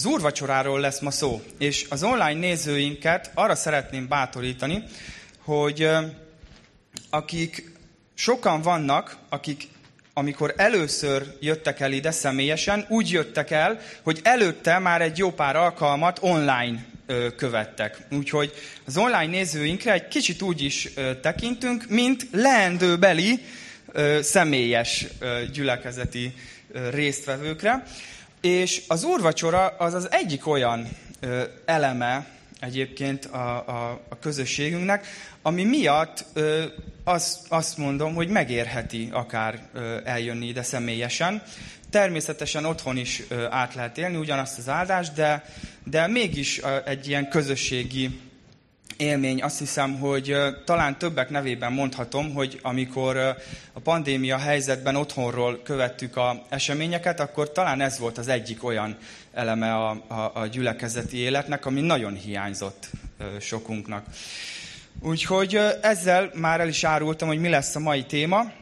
Az úrvacsoráról lesz ma szó, és az online nézőinket arra szeretném bátorítani, hogy akik sokan vannak, akik amikor először jöttek el ide személyesen, úgy jöttek el, hogy előtte már egy jó pár alkalmat online követtek. Úgyhogy az online nézőinkre egy kicsit úgy is tekintünk, mint leendőbeli személyes gyülekezeti résztvevőkre. És az úrvacsora az az egyik olyan eleme egyébként a, a, a közösségünknek, ami miatt ö, azt, azt mondom, hogy megérheti akár ö, eljönni ide személyesen. Természetesen otthon is ö, át lehet élni ugyanazt az áldást, de, de mégis ö, egy ilyen közösségi élmény. Azt hiszem, hogy talán többek nevében mondhatom, hogy amikor a pandémia helyzetben otthonról követtük a eseményeket, akkor talán ez volt az egyik olyan eleme a, a, a gyülekezeti életnek, ami nagyon hiányzott sokunknak. Úgyhogy ezzel már el is árultam, hogy mi lesz a mai téma.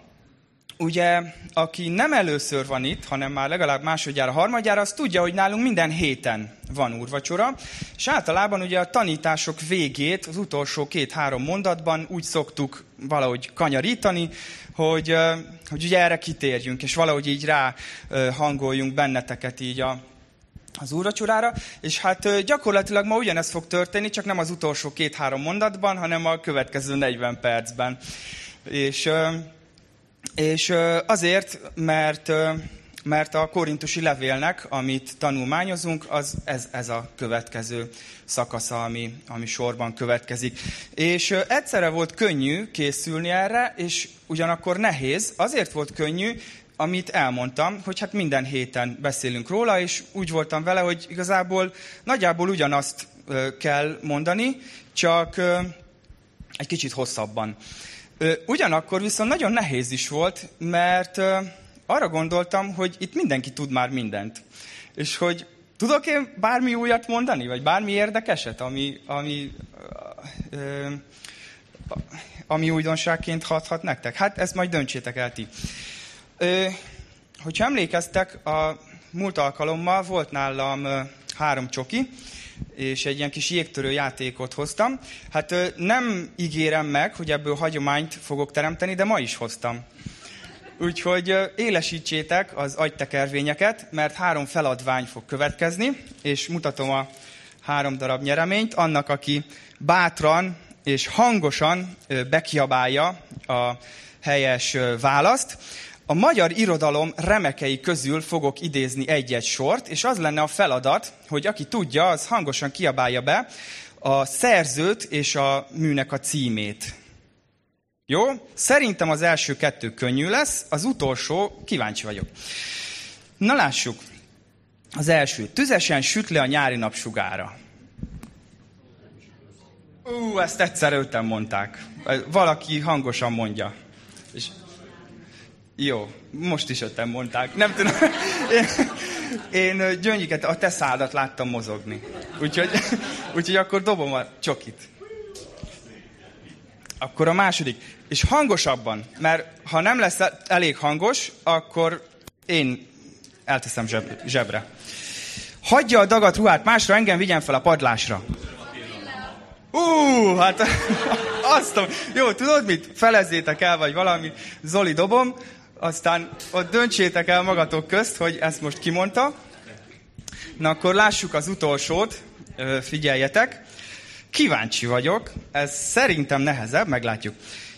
Ugye, aki nem először van itt, hanem már legalább másodjára, harmadjára, az tudja, hogy nálunk minden héten van úrvacsora, és általában ugye a tanítások végét, az utolsó két-három mondatban úgy szoktuk valahogy kanyarítani, hogy, hogy ugye erre kitérjünk, és valahogy így rá hangoljunk benneteket így a, az úrvacsorára, és hát gyakorlatilag ma ugyanez fog történni, csak nem az utolsó két-három mondatban, hanem a következő 40 percben. És, és azért, mert, mert a korintusi levélnek, amit tanulmányozunk, az ez, ez a következő szakasza, ami, ami sorban következik. És egyszerre volt könnyű készülni erre, és ugyanakkor nehéz. Azért volt könnyű, amit elmondtam, hogy hát minden héten beszélünk róla, és úgy voltam vele, hogy igazából nagyjából ugyanazt kell mondani, csak egy kicsit hosszabban. Ugyanakkor viszont nagyon nehéz is volt, mert arra gondoltam, hogy itt mindenki tud már mindent. És hogy tudok én bármi újat mondani, vagy bármi érdekeset, ami, ami, ami újdonságként hathat nektek? Hát ezt majd döntsétek el ti. Ö, hogyha emlékeztek, a múlt alkalommal volt nálam három csoki, és egy ilyen kis jégtörő játékot hoztam. Hát nem ígérem meg, hogy ebből hagyományt fogok teremteni, de ma is hoztam. Úgyhogy élesítsétek az agytekervényeket, mert három feladvány fog következni, és mutatom a három darab nyereményt annak, aki bátran és hangosan bekiabálja a helyes választ. A magyar irodalom remekei közül fogok idézni egy-egy sort, és az lenne a feladat, hogy aki tudja, az hangosan kiabálja be a szerzőt és a műnek a címét. Jó? Szerintem az első kettő könnyű lesz, az utolsó kíváncsi vagyok. Na lássuk. Az első. Tüzesen süt le a nyári napsugára. Ú, ezt egyszer öten mondták. Valaki hangosan mondja. És jó, most is ötten mondták. Nem tudom. Én, én gyöngyiket, a te szádat láttam mozogni. Úgyhogy, úgyhogy akkor dobom a csokit. Akkor a második. És hangosabban, mert ha nem lesz elég hangos, akkor én elteszem zseb, zsebre. Hagyja a dagat ruhát másra, engem vigyen fel a padlásra. Ú, hát azt. Jó, tudod mit? Felezzétek el, vagy valami. Zoli dobom aztán ott döntsétek el magatok közt, hogy ezt most kimondta. Na akkor lássuk az utolsót, figyeljetek. Kíváncsi vagyok, ez szerintem nehezebb, meglátjuk.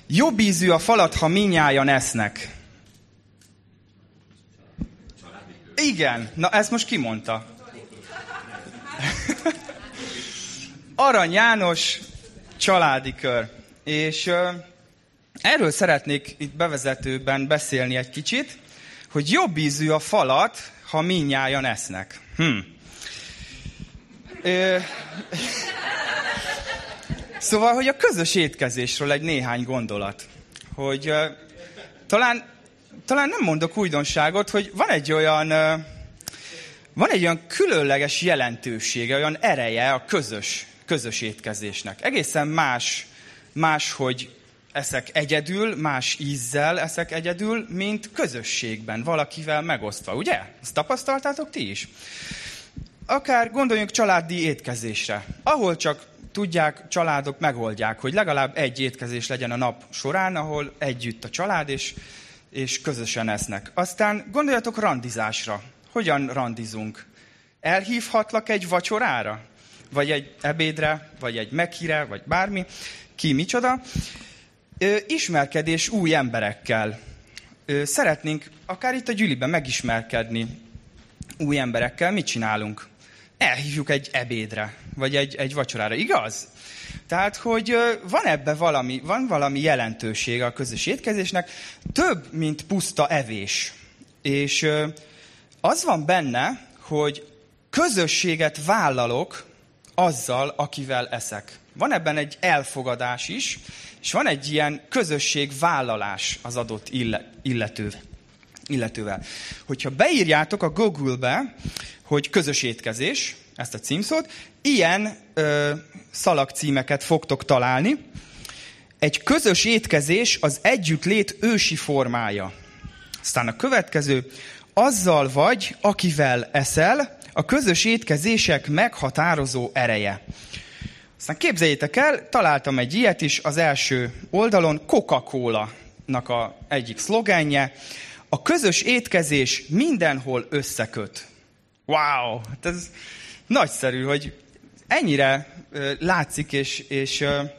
Jobb ízű a falat, ha minnyájan esznek. Igen, na ezt most kimondta. Arany János családi kör. És Erről szeretnék itt bevezetőben beszélni egy kicsit, hogy jobb ízű a falat, ha minnyájan esznek. Hm. Ö... Szóval, hogy a közös étkezésről egy néhány gondolat. Hogy ö, talán, talán nem mondok újdonságot, hogy van egy olyan, ö, van egy olyan különleges jelentősége, olyan ereje a közös, közös étkezésnek. Egészen más, más, hogy eszek egyedül, más ízzel eszek egyedül, mint közösségben, valakivel megosztva, ugye? Ezt tapasztaltátok ti is? akár gondoljunk családi étkezésre, ahol csak tudják, családok megoldják, hogy legalább egy étkezés legyen a nap során, ahol együtt a család, és, és közösen esznek. Aztán gondoljatok randizásra. Hogyan randizunk? Elhívhatlak egy vacsorára? Vagy egy ebédre, vagy egy meghire, vagy bármi. Ki micsoda? Ö, ismerkedés új emberekkel. Szeretnénk akár itt a gyűliben megismerkedni új emberekkel. Mit csinálunk? elhívjuk egy ebédre, vagy egy, egy vacsorára. Igaz? Tehát, hogy van ebben valami, van valami jelentősége a közös étkezésnek, több, mint puszta evés. És az van benne, hogy közösséget vállalok azzal, akivel eszek. Van ebben egy elfogadás is, és van egy ilyen közösségvállalás az adott illető, illetővel. Hogyha beírjátok a Google-be, hogy közös étkezés, ezt a címszót, ilyen ö, szalagcímeket fogtok találni. Egy közös étkezés az együttlét ősi formája. Aztán a következő, azzal vagy, akivel eszel, a közös étkezések meghatározó ereje. Aztán képzeljétek el, találtam egy ilyet is az első oldalon, Coca-Cola-nak a egyik szlogenje. A közös étkezés mindenhol összeköt. Wow! Hát ez nagyszerű, hogy ennyire látszik, és, és, uh,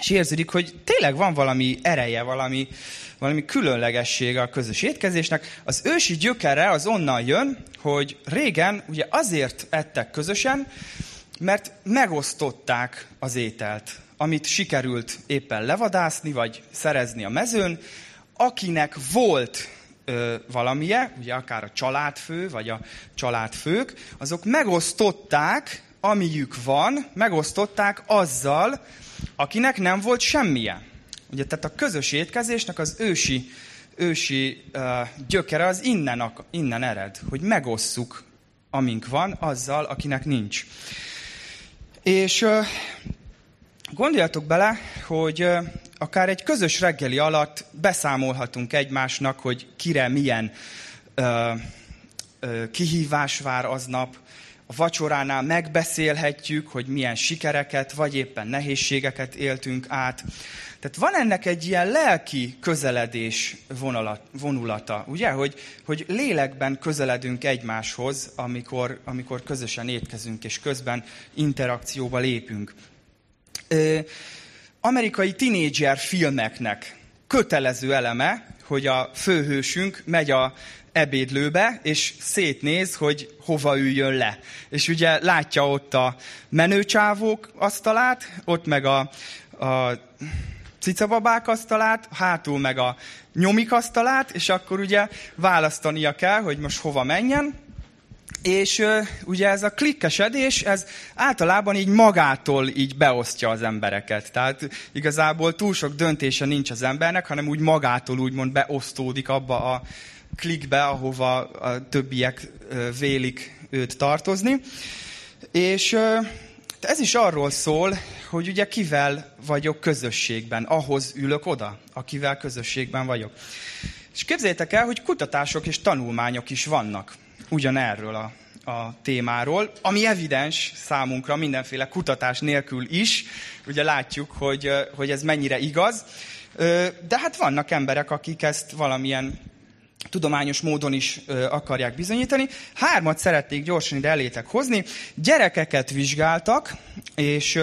és érződik, hogy tényleg van valami ereje, valami, valami különlegessége a közös étkezésnek. Az ősi gyökere az onnan jön, hogy régen ugye azért ettek közösen, mert megosztották az ételt, amit sikerült éppen levadászni, vagy szerezni a mezőn, akinek volt ö, valamije, ugye akár a családfő, vagy a családfők, azok megosztották, amiük van, megosztották azzal, akinek nem volt semmije. Ugye, tehát a közös étkezésnek az ősi, ősi uh, gyökere az innen, innen ered, hogy megosszuk, amink van, azzal, akinek nincs. És gondoljatok bele, hogy akár egy közös reggeli alatt beszámolhatunk egymásnak, hogy kire milyen kihívás vár aznap. A vacsoránál megbeszélhetjük, hogy milyen sikereket, vagy éppen nehézségeket éltünk át. Tehát van ennek egy ilyen lelki közeledés vonulat, vonulata, ugye? Hogy, hogy lélekben közeledünk egymáshoz, amikor, amikor közösen étkezünk, és közben interakcióba lépünk. Ö, amerikai tinédzser filmeknek kötelező eleme, hogy a főhősünk megy a ebédlőbe, és szétnéz, hogy hova üljön le. És ugye látja ott a menőcsávók asztalát, ott meg a, a cicababák asztalát, hátul meg a nyomik asztalát, és akkor ugye választania kell, hogy most hova menjen, és ugye ez a klikkesedés, ez általában így magától így beosztja az embereket. Tehát igazából túl sok döntése nincs az embernek, hanem úgy magától úgymond beosztódik abba a klikbe, ahova a többiek vélik őt tartozni. És ez is arról szól, hogy ugye kivel vagyok közösségben, ahhoz ülök oda, akivel közösségben vagyok. És képzeljétek el, hogy kutatások és tanulmányok is vannak ugyanerről a, a témáról, ami evidens számunkra mindenféle kutatás nélkül is. Ugye látjuk, hogy, hogy ez mennyire igaz. De hát vannak emberek, akik ezt valamilyen tudományos módon is akarják bizonyítani. Hármat szeretnék gyorsan ide elétek hozni. Gyerekeket vizsgáltak, és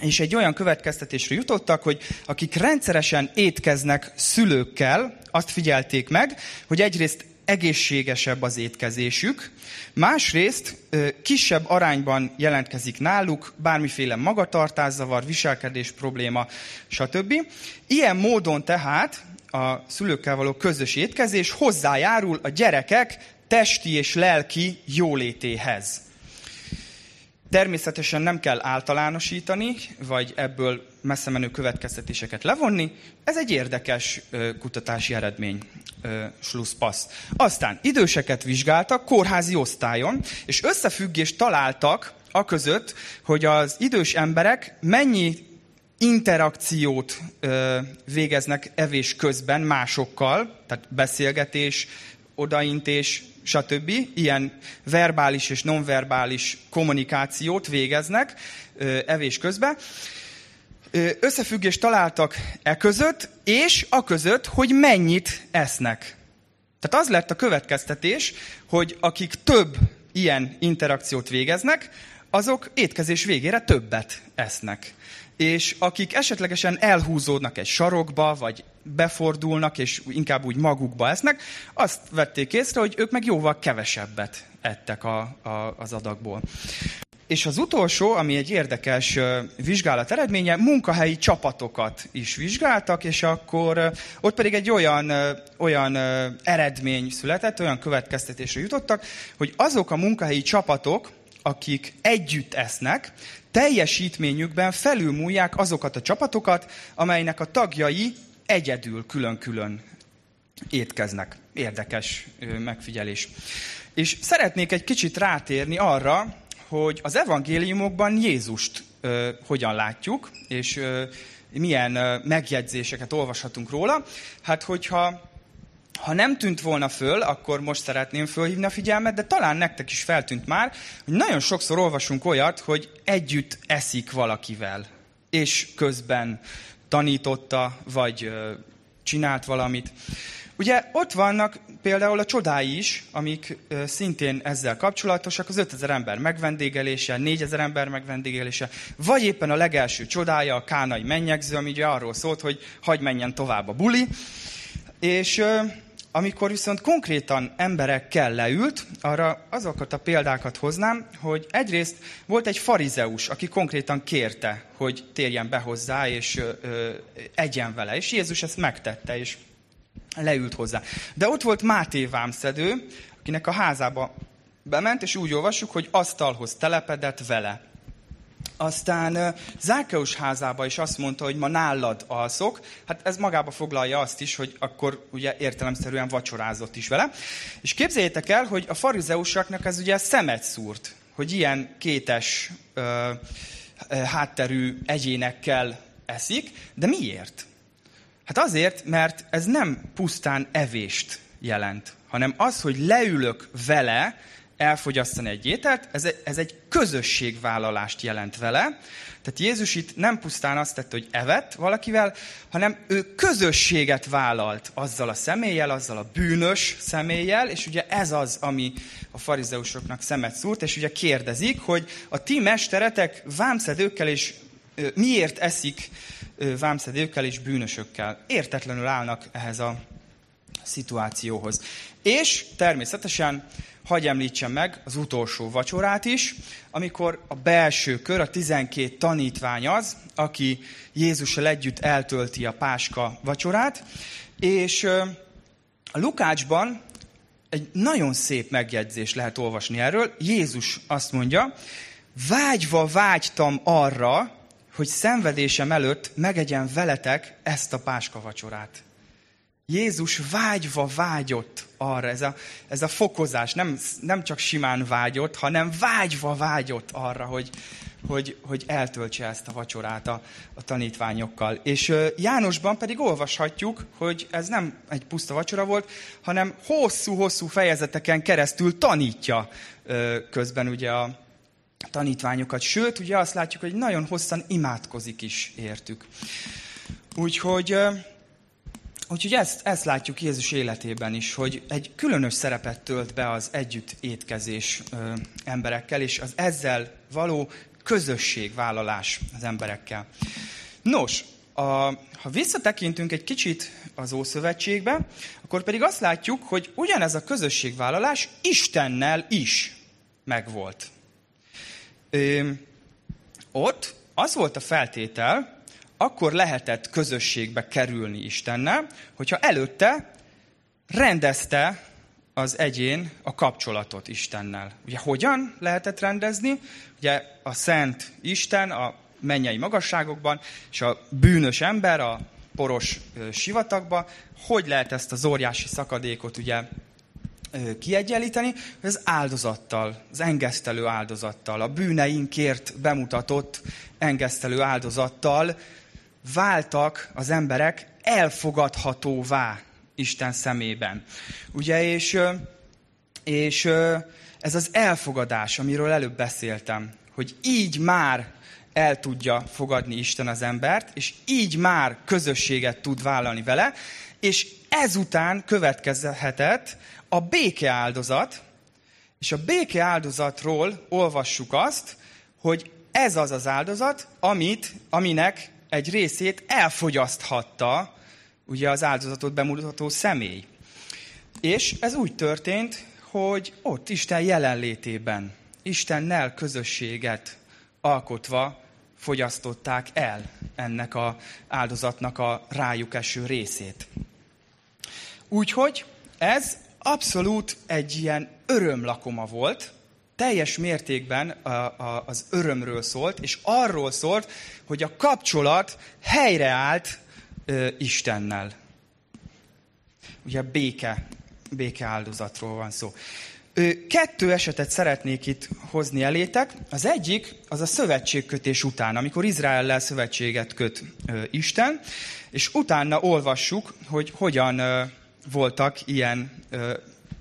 és egy olyan következtetésre jutottak, hogy akik rendszeresen étkeznek szülőkkel, azt figyelték meg, hogy egyrészt egészségesebb az étkezésük, másrészt kisebb arányban jelentkezik náluk bármiféle magatartászavar, viselkedés probléma, stb. Ilyen módon tehát a szülőkkel való közös étkezés hozzájárul a gyerekek testi és lelki jólétéhez. Természetesen nem kell általánosítani, vagy ebből messze menő következtetéseket levonni. Ez egy érdekes kutatási eredmény, slusszpassz. Aztán időseket vizsgáltak kórházi osztályon, és összefüggést találtak a között, hogy az idős emberek mennyi interakciót ö, végeznek evés közben másokkal, tehát beszélgetés, odaintés, stb. Ilyen verbális és nonverbális kommunikációt végeznek evés közben. Összefüggést találtak e között, és a között, hogy mennyit esznek. Tehát az lett a következtetés, hogy akik több ilyen interakciót végeznek, azok étkezés végére többet esznek. És akik esetlegesen elhúzódnak egy sarokba, vagy befordulnak, és inkább úgy magukba esznek, azt vették észre, hogy ők meg jóval kevesebbet ettek a, a, az adagból. És az utolsó, ami egy érdekes vizsgálat eredménye, munkahelyi csapatokat is vizsgáltak, és akkor ott pedig egy olyan, olyan eredmény született, olyan következtetésre jutottak, hogy azok a munkahelyi csapatok, akik együtt esznek, teljesítményükben felülmúlják azokat a csapatokat, amelynek a tagjai egyedül, külön-külön étkeznek. Érdekes megfigyelés. És szeretnék egy kicsit rátérni arra, hogy az evangéliumokban Jézust ö, hogyan látjuk, és ö, milyen ö, megjegyzéseket olvashatunk róla. Hát, hogyha ha nem tűnt volna föl, akkor most szeretném fölhívni a figyelmet, de talán nektek is feltűnt már, hogy nagyon sokszor olvasunk olyat, hogy együtt eszik valakivel, és közben tanította, vagy csinált valamit. Ugye ott vannak például a csodái is, amik szintén ezzel kapcsolatosak, az 5000 ember megvendégelése, 4000 ember megvendégelése, vagy éppen a legelső csodája, a kánai mennyegző, ami ugye arról szólt, hogy hagy menjen tovább a buli. És amikor viszont konkrétan emberekkel leült, arra azokat a példákat hoznám, hogy egyrészt volt egy farizeus, aki konkrétan kérte, hogy térjen be hozzá, és ö, ö, egyen vele. És Jézus ezt megtette, és leült hozzá. De ott volt Máté vámszedő, akinek a házába bement, és úgy olvassuk, hogy asztalhoz telepedett vele. Aztán Zákeus házába is azt mondta, hogy ma nálad alszok. Hát ez magába foglalja azt is, hogy akkor ugye értelemszerűen vacsorázott is vele. És képzeljétek el, hogy a farizeusoknak ez ugye szemet szúrt, hogy ilyen kétes ö, hátterű egyénekkel eszik, de miért? Hát azért, mert ez nem pusztán evést jelent, hanem az, hogy leülök vele, elfogyasztani egy ételt, ez, ez egy közösségvállalást jelent vele. Tehát Jézus itt nem pusztán azt tette, hogy evett valakivel, hanem ő közösséget vállalt azzal a személlyel, azzal a bűnös személlyel, és ugye ez az, ami a farizeusoknak szemet szúrt, és ugye kérdezik, hogy a ti mesteretek vámszedőkkel és miért eszik vámszedőkkel és bűnösökkel. Értetlenül állnak ehhez a szituációhoz. És természetesen hagy említsem meg az utolsó vacsorát is, amikor a belső kör, a 12 tanítvány az, aki Jézussal együtt eltölti a páska vacsorát, és a Lukácsban egy nagyon szép megjegyzés lehet olvasni erről. Jézus azt mondja, vágyva vágytam arra, hogy szenvedésem előtt megegyen veletek ezt a páska vacsorát. Jézus vágyva vágyott arra, ez a, ez a fokozás, nem, nem csak simán vágyott, hanem vágyva vágyott arra, hogy, hogy, hogy eltöltse ezt a vacsorát a, a tanítványokkal. És Jánosban pedig olvashatjuk, hogy ez nem egy puszta vacsora volt, hanem hosszú-hosszú fejezeteken keresztül tanítja közben ugye a tanítványokat. Sőt, ugye azt látjuk, hogy nagyon hosszan imádkozik is értük. Úgyhogy Úgyhogy ezt, ezt látjuk Jézus életében is, hogy egy különös szerepet tölt be az együtt étkezés ö, emberekkel, és az ezzel való közösségvállalás az emberekkel. Nos, a, ha visszatekintünk egy kicsit az Ószövetségbe, akkor pedig azt látjuk, hogy ugyanez a közösségvállalás Istennel is megvolt. Ö, ott az volt a feltétel, akkor lehetett közösségbe kerülni Istennel, hogyha előtte rendezte az egyén a kapcsolatot Istennel. Ugye hogyan lehetett rendezni? Ugye a szent Isten a mennyei magasságokban, és a bűnös ember a poros sivatagban, hogy lehet ezt az óriási szakadékot ugye kiegyenlíteni, az áldozattal, az engesztelő áldozattal, a bűneinkért bemutatott engesztelő áldozattal váltak az emberek elfogadhatóvá Isten szemében. Ugye, és, és ez az elfogadás, amiről előbb beszéltem, hogy így már el tudja fogadni Isten az embert, és így már közösséget tud vállalni vele, és ezután következhetett a béke áldozat, és a béke áldozatról olvassuk azt, hogy ez az az áldozat, amit, aminek egy részét elfogyaszthatta ugye az áldozatot bemutató személy. És ez úgy történt, hogy ott Isten jelenlétében, Istennel közösséget alkotva fogyasztották el ennek a áldozatnak a rájuk eső részét. Úgyhogy ez abszolút egy ilyen örömlakoma volt, teljes mértékben a, a, az örömről szólt, és arról szólt, hogy a kapcsolat helyreállt ö, Istennel. Ugye béke, béke áldozatról van szó. Ö, kettő esetet szeretnék itt hozni elétek. Az egyik az a szövetségkötés után, amikor Izraellel szövetséget köt ö, Isten, és utána olvassuk, hogy hogyan ö, voltak ilyen ö,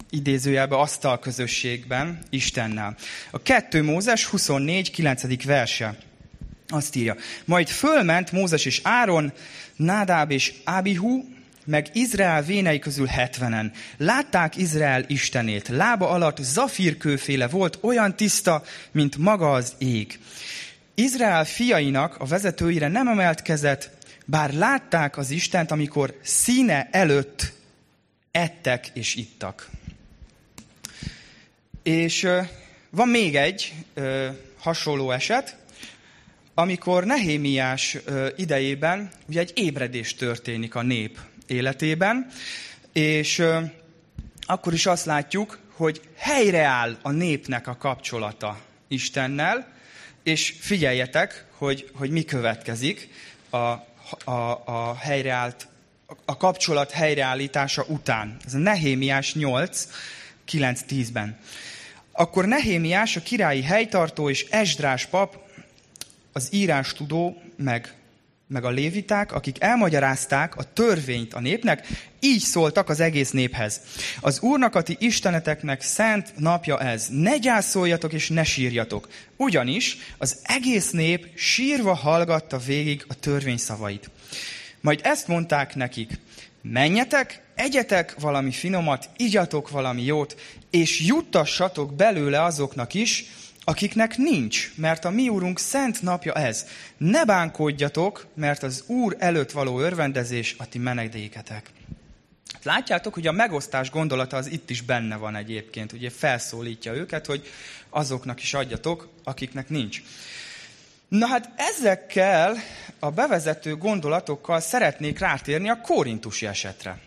idézőjelbe asztal közösségben Istennel. A 2 Mózes 24. 9. verse azt írja. Majd fölment Mózes és Áron, Nádáb és Ábihu, meg Izrael vénei közül hetvenen. Látták Izrael istenét. Lába alatt zafírkőféle volt, olyan tiszta, mint maga az ég. Izrael fiainak a vezetőire nem emelt kezet, bár látták az Istent, amikor színe előtt ettek és ittak. És van még egy hasonló eset, amikor Nehémiás idejében ugye egy ébredés történik a nép életében, és akkor is azt látjuk, hogy helyreáll a népnek a kapcsolata Istennel, és figyeljetek, hogy, hogy mi következik a, a, a helyreállt, a kapcsolat helyreállítása után. Ez a Nehémiás 8, 9-10-ben. Akkor Nehémiás, a királyi helytartó és Esdrás pap, az írástudó, meg, meg a léviták, akik elmagyarázták a törvényt a népnek, így szóltak az egész néphez. Az úrnak a ti isteneteknek szent napja ez. Ne gyászoljatok és ne sírjatok. Ugyanis az egész nép sírva hallgatta végig a törvény szavait. Majd ezt mondták nekik, menjetek, egyetek valami finomat, igyatok valami jót, és juttassatok belőle azoknak is, akiknek nincs, mert a mi úrunk szent napja ez. Ne bánkodjatok, mert az úr előtt való örvendezés a ti menedéketek. Látjátok, hogy a megosztás gondolata az itt is benne van egyébként. Ugye felszólítja őket, hogy azoknak is adjatok, akiknek nincs. Na hát ezekkel a bevezető gondolatokkal szeretnék rátérni a korintusi esetre.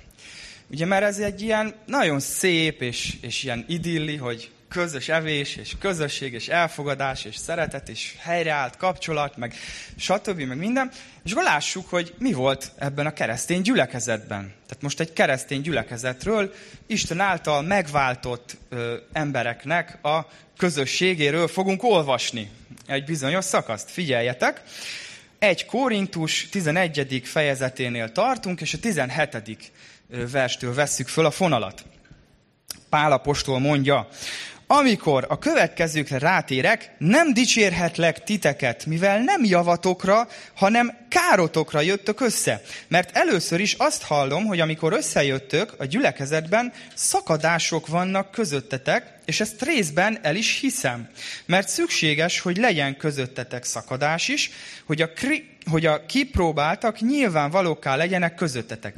Ugye, mert ez egy ilyen nagyon szép és, és ilyen idilli, hogy közös evés, és közösség, és elfogadás, és szeretet, és helyreállt kapcsolat, meg stb., meg minden. És akkor lássuk, hogy mi volt ebben a keresztény gyülekezetben. Tehát most egy keresztény gyülekezetről, Isten által megváltott ö, embereknek a közösségéről fogunk olvasni egy bizonyos szakaszt. Figyeljetek! Egy Korintus 11. fejezeténél tartunk, és a 17 verstől vesszük föl a fonalat. Pálapostól mondja, amikor a következőkre rátérek, nem dicsérhetlek titeket, mivel nem javatokra, hanem károtokra jöttök össze. Mert először is azt hallom, hogy amikor összejöttök a gyülekezetben, szakadások vannak közöttetek, és ezt részben el is hiszem. Mert szükséges, hogy legyen közöttetek szakadás is, hogy a, kri, hogy a kipróbáltak nyilvánvalóká legyenek közöttetek.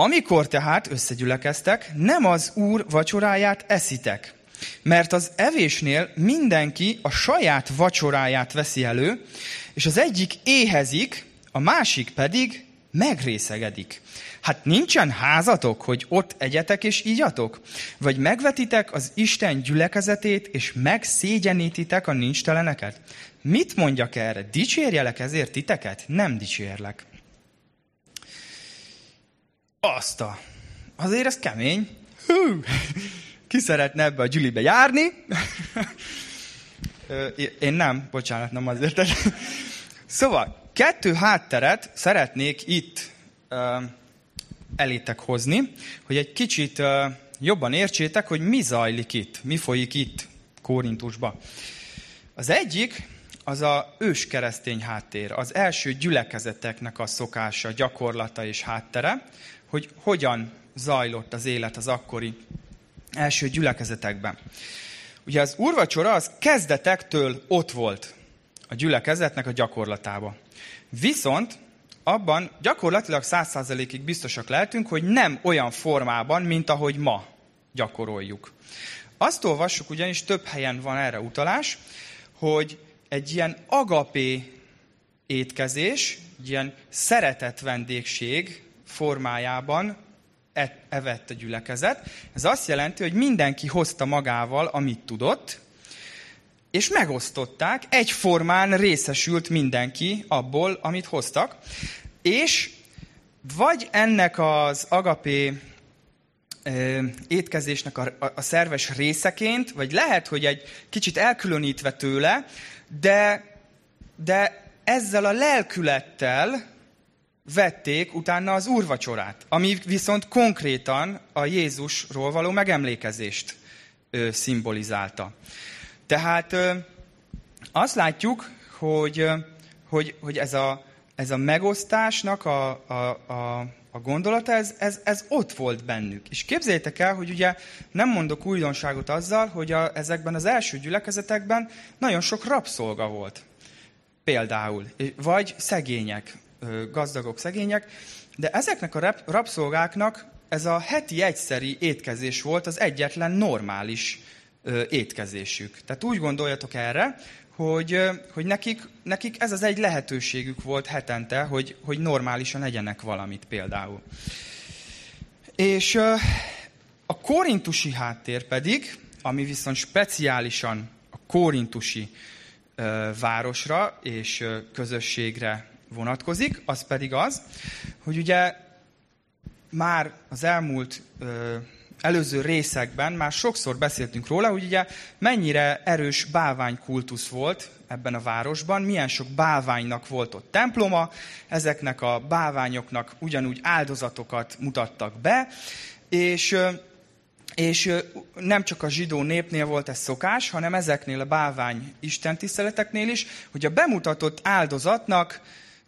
Amikor tehát összegyülekeztek, nem az Úr vacsoráját eszitek, mert az evésnél mindenki a saját vacsoráját veszi elő, és az egyik éhezik, a másik pedig megrészegedik. Hát nincsen házatok, hogy ott egyetek és ígyatok? Vagy megvetitek az Isten gyülekezetét, és megszégyenítitek a nincsteleneket? Mit mondjak erre? Dicsérjelek ezért titeket? Nem dicsérlek. Azt. Azért ez kemény. Hú, ki szeretne ebbe a gyülibe járni? Én nem, bocsánat, nem azért. Szóval, kettő hátteret szeretnék itt elétek hozni, hogy egy kicsit jobban értsétek, hogy mi zajlik itt, mi folyik itt Kórintusba. Az egyik, az a ős keresztény háttér, az első gyülekezeteknek a szokása, gyakorlata és háttere, hogy hogyan zajlott az élet az akkori első gyülekezetekben. Ugye az urvacsora az kezdetektől ott volt a gyülekezetnek a gyakorlatába. Viszont abban gyakorlatilag száz százalékig biztosak lehetünk, hogy nem olyan formában, mint ahogy ma gyakoroljuk. Azt olvassuk, ugyanis több helyen van erre utalás, hogy egy ilyen agapé étkezés, egy ilyen szeretett vendégség formájában evett a gyülekezet. Ez azt jelenti, hogy mindenki hozta magával, amit tudott, és megosztották, egyformán részesült mindenki abból, amit hoztak, és vagy ennek az agapé étkezésnek a, a, a szerves részeként, vagy lehet, hogy egy kicsit elkülönítve tőle, de, de ezzel a lelkülettel vették utána az úrvacsorát, ami viszont konkrétan a Jézusról való megemlékezést ö, szimbolizálta. Tehát ö, azt látjuk, hogy, ö, hogy, hogy ez, a, ez a megosztásnak a, a, a, a gondolata, ez, ez, ez ott volt bennük. És képzeljétek el, hogy ugye nem mondok újdonságot azzal, hogy a, ezekben az első gyülekezetekben nagyon sok rabszolga volt. Például. Vagy szegények, gazdagok, szegények. De ezeknek a rabszolgáknak ez a heti egyszeri étkezés volt az egyetlen normális étkezésük. Tehát úgy gondoljatok erre, hogy, hogy nekik, nekik ez az egy lehetőségük volt hetente, hogy, hogy normálisan egyenek valamit például. És a korintusi háttér pedig, ami viszont speciálisan a korintusi városra és közösségre vonatkozik, az pedig az, hogy ugye már az elmúlt előző részekben már sokszor beszéltünk róla, hogy ugye mennyire erős bálványkultusz volt ebben a városban, milyen sok bálványnak volt ott temploma, ezeknek a bálványoknak ugyanúgy áldozatokat mutattak be, és, és nem csak a zsidó népnél volt ez szokás, hanem ezeknél a bálvány istentiszteleteknél is, hogy a bemutatott áldozatnak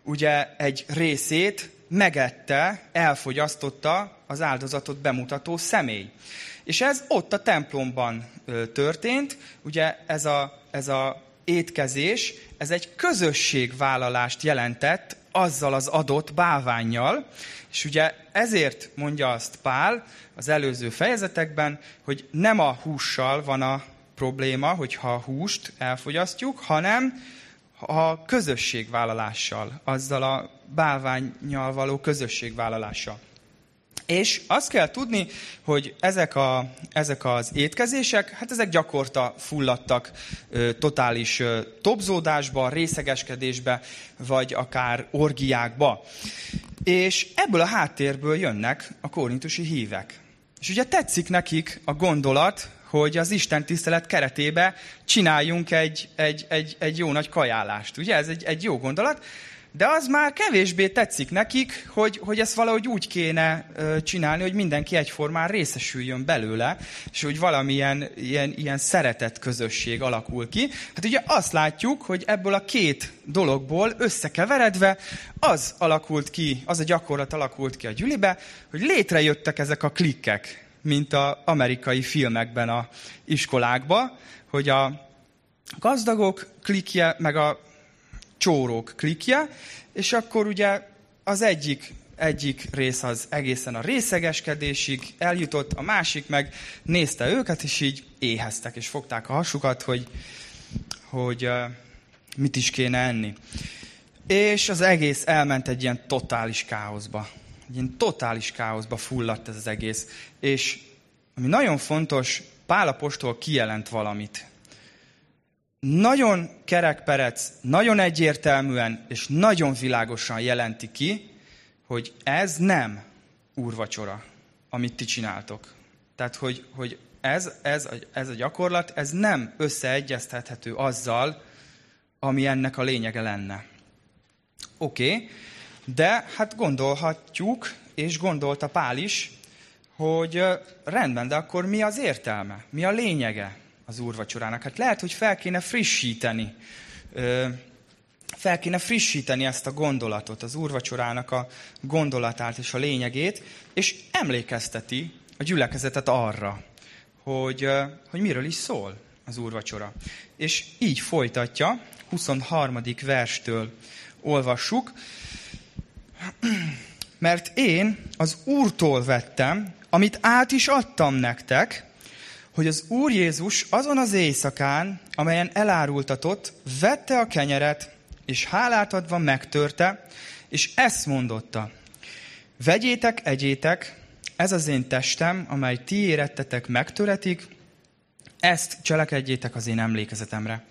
ugye egy részét megette, elfogyasztotta az áldozatot bemutató személy. És ez ott a templomban történt. Ugye ez a, ez a étkezés, ez egy közösségvállalást jelentett azzal az adott báványjal, és ugye ezért mondja azt Pál az előző fejezetekben, hogy nem a hússal van a probléma, hogyha a húst elfogyasztjuk, hanem a közösségvállalással, azzal a bálványjal való közösségvállalással. És azt kell tudni, hogy ezek, a, ezek az étkezések, hát ezek gyakorta fulladtak ö, totális ö, topzódásba, részegeskedésbe, vagy akár orgiákba. És ebből a háttérből jönnek a korintusi hívek. És ugye tetszik nekik a gondolat, hogy az Isten tisztelet keretébe csináljunk egy, egy, egy, egy jó nagy kajálást. Ugye ez egy, egy jó gondolat, de az már kevésbé tetszik nekik, hogy, hogy ezt valahogy úgy kéne csinálni, hogy mindenki egyformán részesüljön belőle, és hogy valamilyen ilyen, ilyen szeretett közösség alakul ki. Hát ugye azt látjuk, hogy ebből a két dologból összekeveredve az alakult ki, az a gyakorlat alakult ki a gyülibe, hogy létrejöttek ezek a klikkek, mint az amerikai filmekben a iskolákba, hogy a gazdagok klikje, meg a csórók klikje, és akkor ugye az egyik, egyik rész az egészen a részegeskedésig eljutott, a másik meg nézte őket, és így éheztek, és fogták a hasukat, hogy, hogy mit is kéne enni. És az egész elment egy ilyen totális káoszba. Egy ilyen totális káoszba fulladt ez az egész. És ami nagyon fontos, Pálapostól kijelent valamit nagyon kerekperec, nagyon egyértelműen és nagyon világosan jelenti ki, hogy ez nem úrvacsora, amit ti csináltok. Tehát, hogy, hogy ez, ez, ez a gyakorlat, ez nem összeegyeztethető azzal, ami ennek a lényege lenne. Oké, okay, de hát gondolhatjuk, és gondolta Pál is, hogy rendben, de akkor mi az értelme? Mi a lényege az úrvacsorának? Hát lehet, hogy fel kéne frissíteni, fel kéne frissíteni ezt a gondolatot, az úrvacsorának a gondolatát és a lényegét, és emlékezteti a gyülekezetet arra, hogy, hogy miről is szól az úrvacsora. És így folytatja, 23. verstől olvassuk, mert én az Úrtól vettem, amit át is adtam nektek, hogy az Úr Jézus azon az éjszakán, amelyen elárultatott, vette a kenyeret, és hálát adva megtörte, és ezt mondotta. Vegyétek, egyétek, ez az én testem, amely ti érettetek megtöretik, ezt cselekedjétek az én emlékezetemre.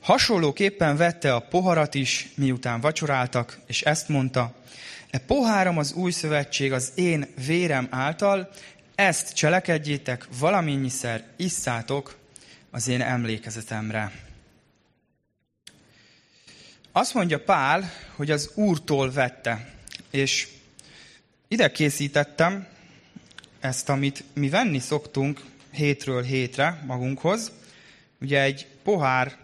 Hasonlóképpen vette a poharat is, miután vacsoráltak, és ezt mondta, e poháram az új szövetség az én vérem által, ezt cselekedjétek, valamennyiszer isszátok az én emlékezetemre. Azt mondja Pál, hogy az Úrtól vette, és ide készítettem ezt, amit mi venni szoktunk hétről hétre magunkhoz. Ugye egy pohár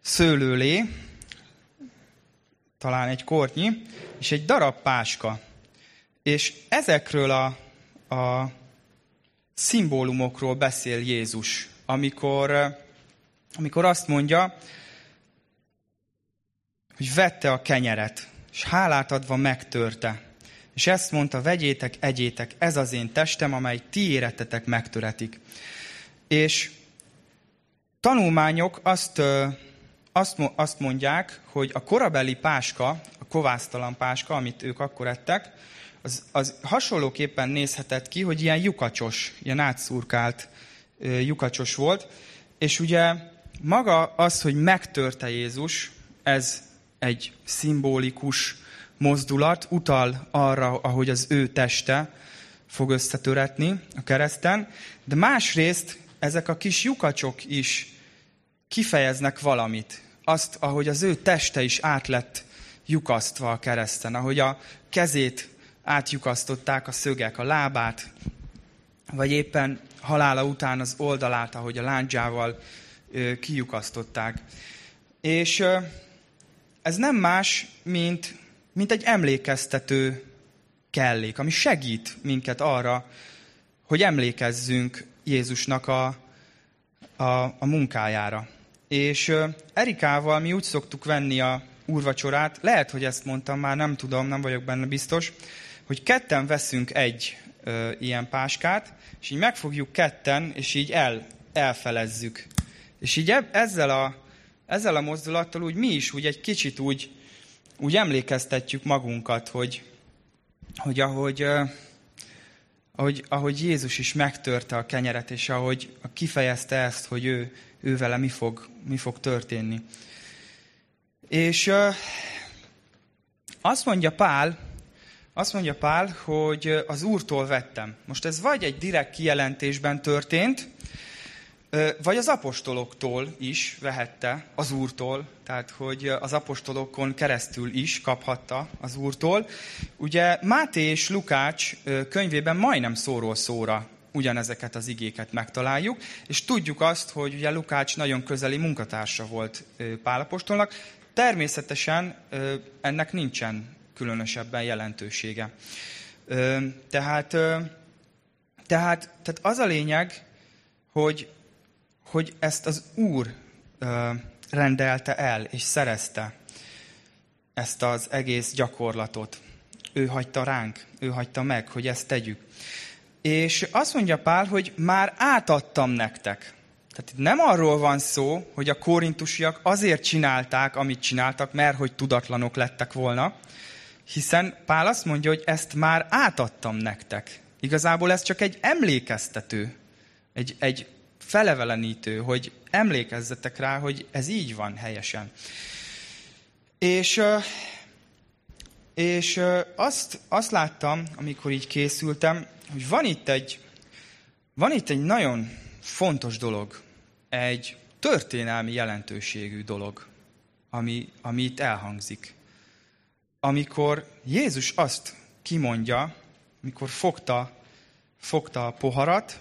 szőlőlé, talán egy kortnyi, és egy darab páska. És ezekről a, a szimbólumokról beszél Jézus, amikor, amikor azt mondja, hogy vette a kenyeret, és hálát adva megtörte. És ezt mondta, vegyétek, egyétek, ez az én testem, amely ti érettetek megtöretik. És tanulmányok azt, azt, azt mondják, hogy a korabeli páska, a kovásztalan páska, amit ők akkor ettek, az, az hasonlóképpen nézhetett ki, hogy ilyen lyukacsos, ilyen átszurkált lyukacsos volt, és ugye maga az, hogy megtörte Jézus, ez egy szimbolikus mozdulat, utal arra, ahogy az ő teste fog összetöretni a kereszten, de másrészt ezek a kis lyukacsok is kifejeznek valamit. Azt, ahogy az ő teste is át lett lyukasztva a kereszten, ahogy a kezét átjukasztották a szögek, a lábát, vagy éppen halála után az oldalát, ahogy a láncsával kijukasztották. És ez nem más, mint, mint egy emlékeztető kellék, ami segít minket arra, hogy emlékezzünk Jézusnak a, a, a munkájára. És Erikával mi úgy szoktuk venni a úrvacsorát, lehet, hogy ezt mondtam már, nem tudom, nem vagyok benne biztos, hogy ketten veszünk egy ö, ilyen páskát, és így megfogjuk ketten, és így el, elfelezzük. És így ezzel a ezzel a mozdulattal úgy mi is úgy egy kicsit úgy, úgy emlékeztetjük magunkat, hogy, hogy ahogy, ahogy, ahogy Jézus is megtörte a kenyeret, és ahogy kifejezte ezt, hogy ő, ő vele mi fog, mi fog történni. És azt mondja Pál, azt mondja Pál, hogy az Úrtól vettem. Most ez vagy egy direkt kijelentésben történt, vagy az apostoloktól is vehette az Úrtól, tehát hogy az apostolokon keresztül is kaphatta az Úrtól. Ugye Máté és Lukács könyvében majdnem szóról szóra ugyanezeket az igéket megtaláljuk, és tudjuk azt, hogy ugye Lukács nagyon közeli munkatársa volt Pálapostolnak, természetesen ennek nincsen különösebben jelentősége. Tehát, tehát, tehát az a lényeg, hogy hogy ezt az Úr rendelte el és szerezte ezt az egész gyakorlatot. Ő hagyta ránk, ő hagyta meg, hogy ezt tegyük. És azt mondja Pál, hogy már átadtam nektek. Tehát itt nem arról van szó, hogy a korintusiak azért csinálták, amit csináltak, mert hogy tudatlanok lettek volna, hiszen Pál azt mondja, hogy ezt már átadtam nektek. Igazából ez csak egy emlékeztető, egy, egy felevelenítő, hogy emlékezzetek rá, hogy ez így van helyesen. És, és azt, azt láttam, amikor így készültem, hogy van itt egy, van itt egy nagyon fontos dolog, egy történelmi jelentőségű dolog, ami, ami itt elhangzik. Amikor Jézus azt kimondja, mikor fogta, fogta a poharat,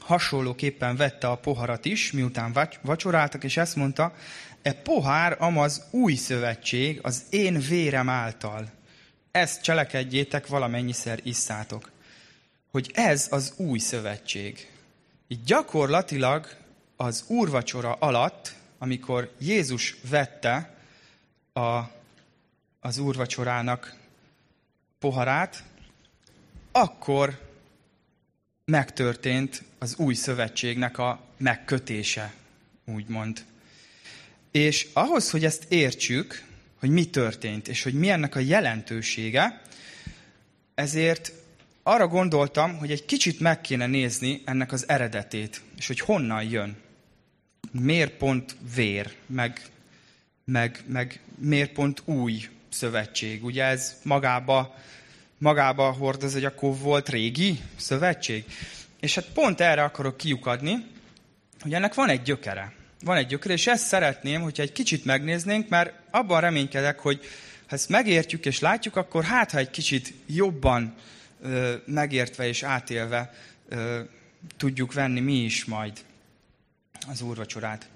hasonlóképpen vette a poharat is, miután vacsoráltak, és ezt mondta, e pohár amaz új szövetség az én vérem által. Ezt cselekedjétek, valamennyiszer isszátok. Hogy ez az új szövetség. Így gyakorlatilag az úrvacsora alatt, amikor Jézus vette a, az úrvacsorának poharát, akkor megtörtént az új szövetségnek a megkötése, úgymond. És ahhoz, hogy ezt értsük, hogy mi történt, és hogy mi ennek a jelentősége, ezért arra gondoltam, hogy egy kicsit meg kéne nézni ennek az eredetét, és hogy honnan jön. Miért pont vér, meg, meg, meg miért pont új szövetség. Ugye ez magába, magába hordoz, hogy akkor volt régi szövetség. És hát pont erre akarok kiukadni, hogy ennek van egy gyökere. Van egy gyökere, és ezt szeretném, hogyha egy kicsit megnéznénk, mert abban reménykedek, hogy ha ezt megértjük és látjuk, akkor hát, ha egy kicsit jobban megértve és átélve tudjuk venni mi is majd az úrvacsorát.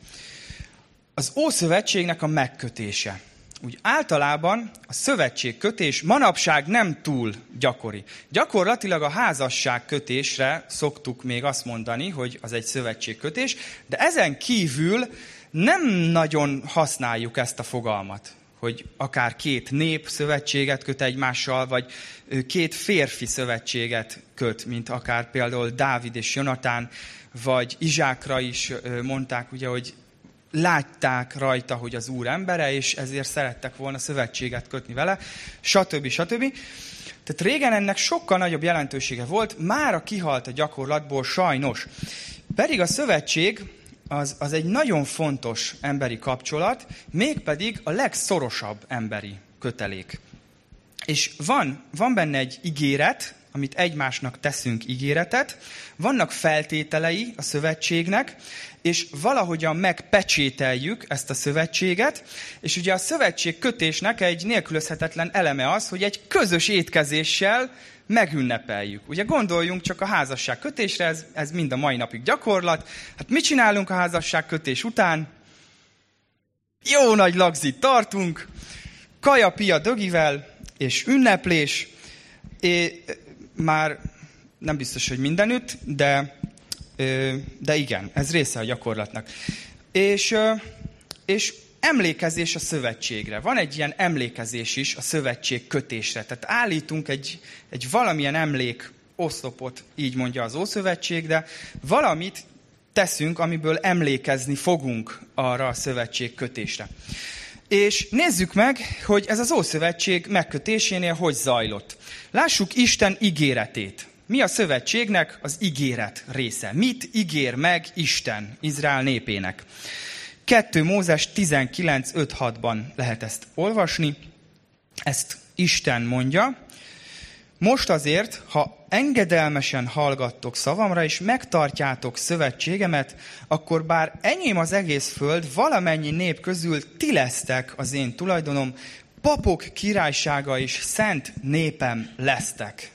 Az Ószövetségnek a megkötése úgy általában a szövetségkötés manapság nem túl gyakori. Gyakorlatilag a házasság kötésre szoktuk még azt mondani, hogy az egy szövetségkötés, de ezen kívül nem nagyon használjuk ezt a fogalmat, hogy akár két nép szövetséget köt egymással, vagy két férfi szövetséget köt, mint akár például Dávid és Jonatán, vagy Izsákra is mondták, ugye, hogy látták rajta, hogy az Úr embere, és ezért szerettek volna szövetséget kötni vele, stb. stb. Tehát régen ennek sokkal nagyobb jelentősége volt, már a kihalt a gyakorlatból sajnos. Pedig a szövetség az, az egy nagyon fontos emberi kapcsolat, mégpedig a legszorosabb emberi kötelék. És van, van benne egy ígéret, amit egymásnak teszünk ígéretet, vannak feltételei a szövetségnek, és valahogyan megpecsételjük ezt a szövetséget, és ugye a szövetség kötésnek egy nélkülözhetetlen eleme az, hogy egy közös étkezéssel megünnepeljük. Ugye gondoljunk csak a házasság kötésre, ez, ez mind a mai napig gyakorlat. Hát mit csinálunk a házasság kötés után? Jó nagy lagzit tartunk, kaja, pia, dögivel, és ünneplés. É, már nem biztos, hogy mindenütt, de de igen, ez része a gyakorlatnak. És, és emlékezés a szövetségre. Van egy ilyen emlékezés is a szövetség kötésre. Tehát állítunk egy, egy valamilyen emlék oszlopot, így mondja az Ószövetség, de valamit teszünk, amiből emlékezni fogunk arra a szövetség kötésre. És nézzük meg, hogy ez az Ószövetség megkötésénél hogy zajlott. Lássuk Isten ígéretét. Mi a szövetségnek az ígéret része? Mit ígér meg Isten Izrael népének? 2 Mózes 19.5.6-ban lehet ezt olvasni. Ezt Isten mondja. Most azért, ha engedelmesen hallgattok szavamra, és megtartjátok szövetségemet, akkor bár enyém az egész föld, valamennyi nép közül ti lesztek az én tulajdonom, papok királysága és szent népem lesztek.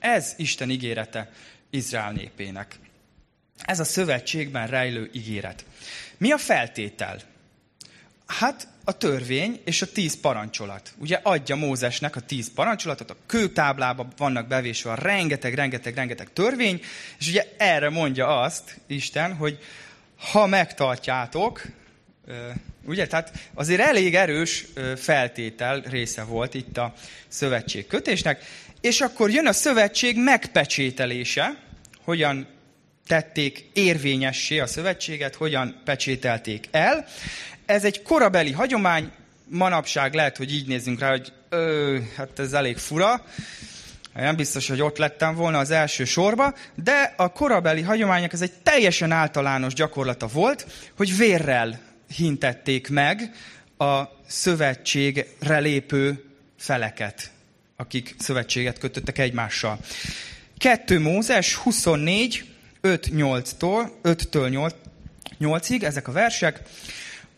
Ez Isten ígérete Izrael népének. Ez a szövetségben rejlő ígéret. Mi a feltétel? Hát a törvény és a tíz parancsolat. Ugye adja Mózesnek a tíz parancsolatot, a kőtáblában vannak bevésve a rengeteg, rengeteg, rengeteg törvény, és ugye erre mondja azt Isten, hogy ha megtartjátok, ugye, tehát azért elég erős feltétel része volt itt a szövetség kötésnek, és akkor jön a szövetség megpecsételése, hogyan tették érvényessé a szövetséget, hogyan pecsételték el. Ez egy korabeli hagyomány, manapság lehet, hogy így nézzünk rá, hogy ö, hát ez elég fura, nem biztos, hogy ott lettem volna az első sorba, de a korabeli hagyományok ez egy teljesen általános gyakorlata volt, hogy vérrel hintették meg a szövetségre lépő feleket akik szövetséget kötöttek egymással. 2 Mózes 24, 5-8-tól, 5-től 8-ig, ezek a versek.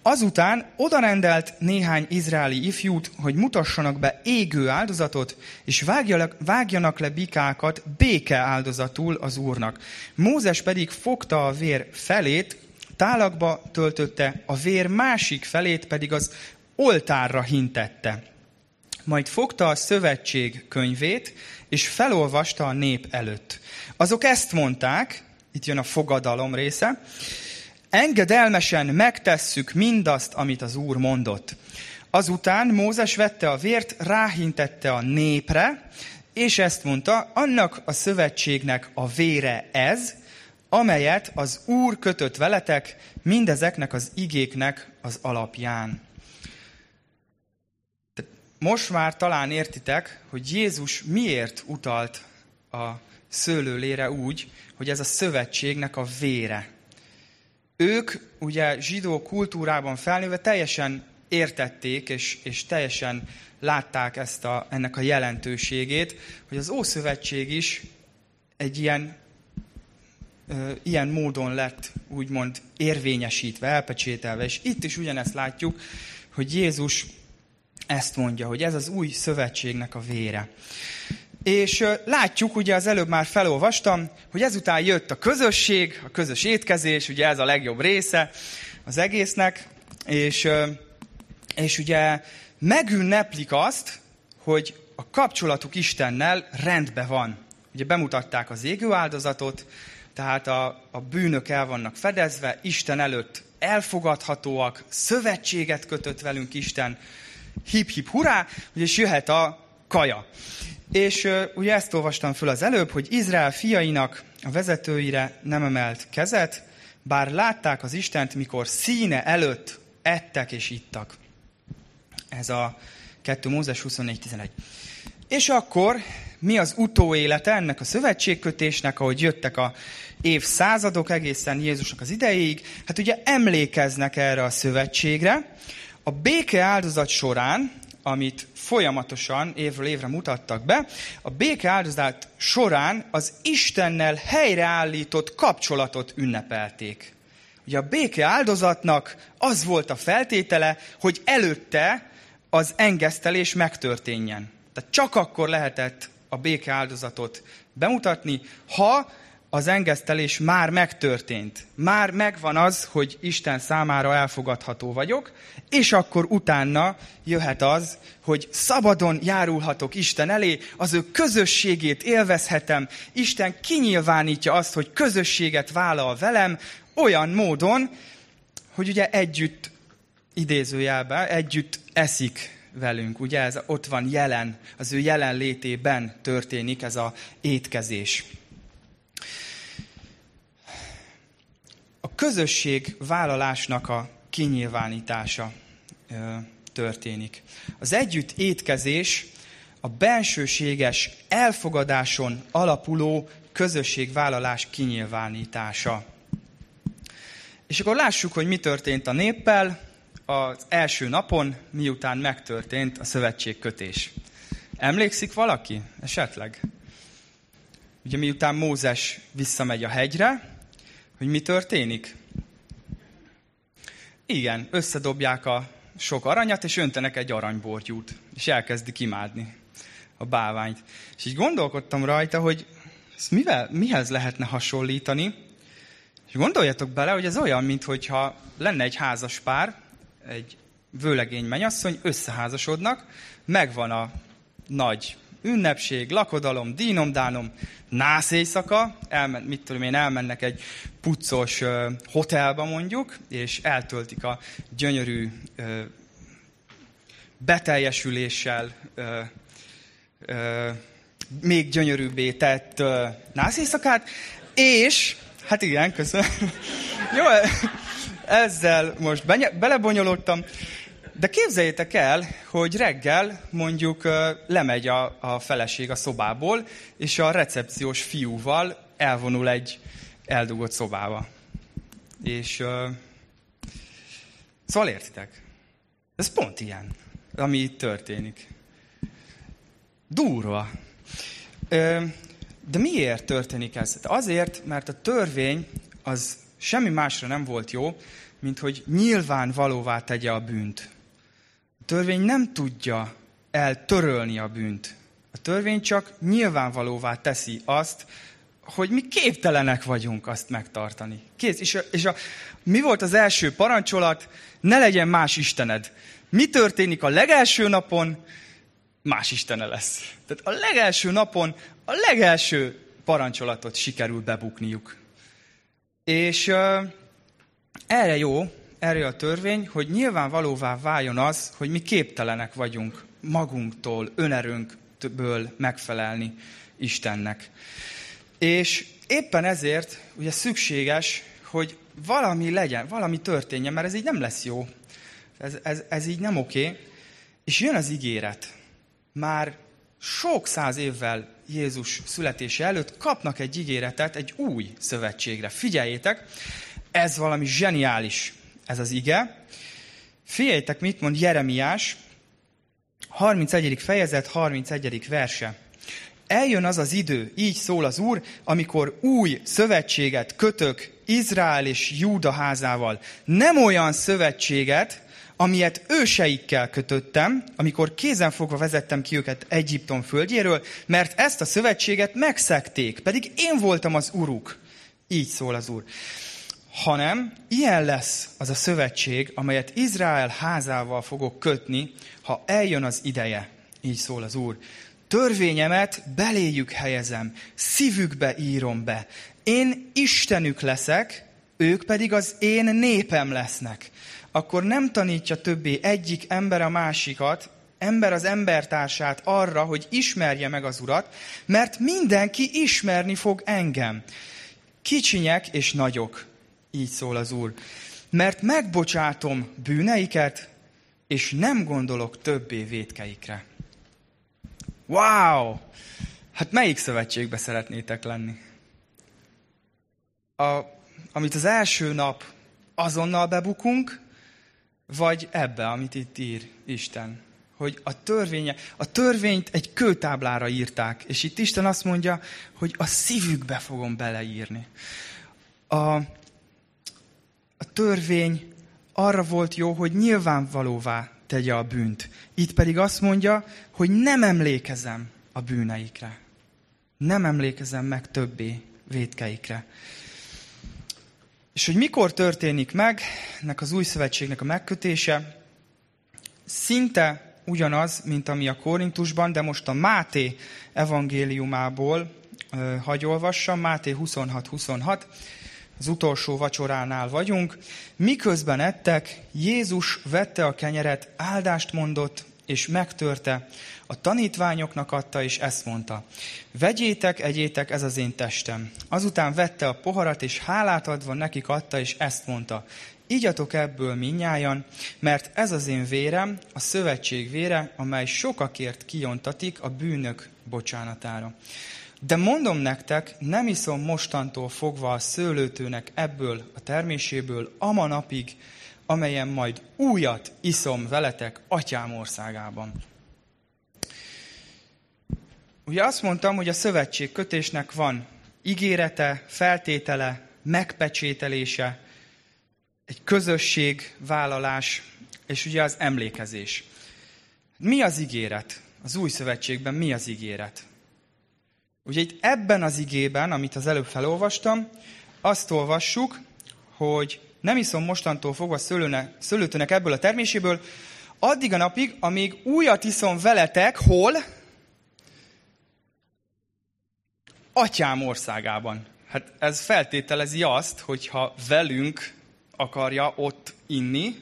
Azután odarendelt néhány izraeli ifjút, hogy mutassanak be égő áldozatot, és vágjanak, vágjanak le bikákat béke áldozatul az úrnak. Mózes pedig fogta a vér felét, tálakba töltötte, a vér másik felét pedig az oltárra hintette. Majd fogta a szövetség könyvét, és felolvasta a nép előtt. Azok ezt mondták, itt jön a fogadalom része, engedelmesen megtesszük mindazt, amit az Úr mondott. Azután Mózes vette a vért, ráhintette a népre, és ezt mondta, annak a szövetségnek a vére ez, amelyet az Úr kötött veletek mindezeknek az igéknek az alapján. Most már talán értitek, hogy Jézus miért utalt a szőlőlére úgy, hogy ez a szövetségnek a vére. Ők ugye zsidó kultúrában felnőve teljesen értették, és, és teljesen látták ezt a, ennek a jelentőségét, hogy az Ószövetség is egy ilyen, ö, ilyen módon lett úgymond érvényesítve, elpecsételve. És itt is ugyanezt látjuk, hogy Jézus ezt mondja, hogy ez az új szövetségnek a vére. És látjuk, ugye az előbb már felolvastam, hogy ezután jött a közösség, a közös étkezés, ugye ez a legjobb része az egésznek, és, és ugye megünneplik azt, hogy a kapcsolatuk Istennel rendben van. Ugye bemutatták az égő áldozatot, tehát a, a bűnök el vannak fedezve, Isten előtt elfogadhatóak, szövetséget kötött velünk Isten, hip-hip hurrá, és jöhet a kaja. És ugye ezt olvastam föl az előbb, hogy Izrael fiainak a vezetőire nem emelt kezet, bár látták az Istent, mikor színe előtt ettek és ittak. Ez a 2 Mózes 24.11. És akkor mi az utóélete ennek a szövetségkötésnek, ahogy jöttek a évszázadok egészen Jézusnak az idejéig? Hát ugye emlékeznek erre a szövetségre. A béke áldozat során amit folyamatosan évről évre mutattak be, a béke áldozat során az Istennel helyreállított kapcsolatot ünnepelték. Ugye a béke áldozatnak az volt a feltétele, hogy előtte az engesztelés megtörténjen. Tehát csak akkor lehetett a béke áldozatot bemutatni, ha az engesztelés már megtörtént. Már megvan az, hogy Isten számára elfogadható vagyok, és akkor utána jöhet az, hogy szabadon járulhatok Isten elé, az ő közösségét élvezhetem, Isten kinyilvánítja azt, hogy közösséget vállal velem, olyan módon, hogy ugye együtt, idézőjelben, együtt eszik velünk. Ugye ez ott van jelen, az ő jelenlétében történik ez a étkezés. Közösség vállalásnak a kinyilvánítása történik. Az együtt étkezés a bensőséges elfogadáson alapuló közösségvállalás kinyilvánítása. És akkor lássuk, hogy mi történt a néppel az első napon, miután megtörtént a szövetségkötés. Emlékszik valaki? Esetleg? Ugye miután Mózes visszamegy a hegyre, hogy mi történik? Igen, összedobják a sok aranyat, és öntenek egy aranybortyút, és elkezdik imádni a bálványt. És így gondolkodtam rajta, hogy ezt mivel, mihez lehetne hasonlítani, és gondoljatok bele, hogy ez olyan, mintha lenne egy házas pár, egy vőlegény menyasszony, összeházasodnak, megvan a nagy ünnepség, lakodalom, dínomdánom, nász éjszaka, elmen, mit tudom én, elmennek egy puccos uh, hotelba mondjuk, és eltöltik a gyönyörű uh, beteljesüléssel uh, uh, még gyönyörűbbé tett uh, nász éjszakát, és, hát igen, köszönöm. Jó, ezzel most belebonyolódtam. De képzeljétek el, hogy reggel mondjuk lemegy a, a feleség a szobából, és a recepciós fiúval elvonul egy eldugott szobába. És uh, szóval értitek? Ez pont ilyen, ami itt történik. Durva. De miért történik ez? Azért, mert a törvény az semmi másra nem volt jó, mint hogy nyilvánvalóvá tegye a bűnt. A törvény nem tudja eltörölni a bűnt. A törvény csak nyilvánvalóvá teszi azt, hogy mi képtelenek vagyunk azt megtartani. Kész. És, a, és a, mi volt az első parancsolat? Ne legyen más Istened. Mi történik a legelső napon? Más Istene lesz. Tehát a legelső napon a legelső parancsolatot sikerül bebukniuk. És uh, erre jó, erre a törvény, hogy nyilvánvalóvá váljon az, hogy mi képtelenek vagyunk magunktól, önerőnkből megfelelni Istennek. És éppen ezért ugye szükséges, hogy valami legyen, valami történjen, mert ez így nem lesz jó. Ez, ez, ez így nem oké. És jön az ígéret. Már sok száz évvel Jézus születése előtt kapnak egy ígéretet egy új szövetségre. Figyeljétek, ez valami zseniális, ez az ige. Figyeljétek, mit mond Jeremiás, 31. fejezet, 31. verse. Eljön az az idő, így szól az Úr, amikor új szövetséget kötök Izrael és Júda házával. Nem olyan szövetséget, amilyet őseikkel kötöttem, amikor kézenfogva vezettem ki őket Egyiptom földjéről, mert ezt a szövetséget megszekték, pedig én voltam az uruk. Így szól az Úr. Hanem ilyen lesz az a szövetség, amelyet Izrael házával fogok kötni, ha eljön az ideje. Így szól az Úr. Törvényemet beléjük helyezem, szívükbe írom be. Én Istenük leszek, ők pedig az én népem lesznek akkor nem tanítja többé egyik ember a másikat, ember az embertársát arra, hogy ismerje meg az Urat, mert mindenki ismerni fog engem. Kicsinyek és nagyok, így szól az Úr. Mert megbocsátom bűneiket, és nem gondolok többé védkeikre. Wow! Hát melyik szövetségbe szeretnétek lenni? A, amit az első nap azonnal bebukunk, vagy ebbe, amit itt ír Isten. Hogy a, törvénye, a törvényt egy kőtáblára írták, és itt Isten azt mondja, hogy a szívükbe fogom beleírni. A, a törvény arra volt jó, hogy nyilvánvalóvá tegye a bűnt. Itt pedig azt mondja, hogy nem emlékezem a bűneikre. Nem emlékezem meg többé védkeikre. És hogy mikor történik meg ennek az új szövetségnek a megkötése, szinte ugyanaz, mint ami a Korintusban, de most a Máté evangéliumából uh, hagy olvassam, Máté 26-26, az utolsó vacsoránál vagyunk. Miközben ettek, Jézus vette a kenyeret, áldást mondott, és megtörte, a tanítványoknak adta, és ezt mondta. Vegyétek, egyétek, ez az én testem. Azután vette a poharat, és hálát adva nekik adta, és ezt mondta. Ígyatok ebből minnyájan, mert ez az én vérem, a szövetség vére, amely sokakért kiontatik a bűnök bocsánatára. De mondom nektek, nem iszom mostantól fogva a szőlőtőnek ebből a terméséből ama napig, amelyen majd újat iszom veletek atyám országában. Ugye azt mondtam, hogy a szövetség kötésnek van ígérete, feltétele, megpecsételése, egy közösség vállalás, és ugye az emlékezés. Mi az ígéret? Az új szövetségben mi az ígéret? Ugye itt ebben az igében, amit az előbb felolvastam, azt olvassuk, hogy nem iszom mostantól fogva szőlőne, szőlőtőnek ebből a terméséből, addig a napig, amíg újat iszom veletek, hol? Atyám országában. Hát ez feltételezi azt, hogyha velünk akarja ott inni,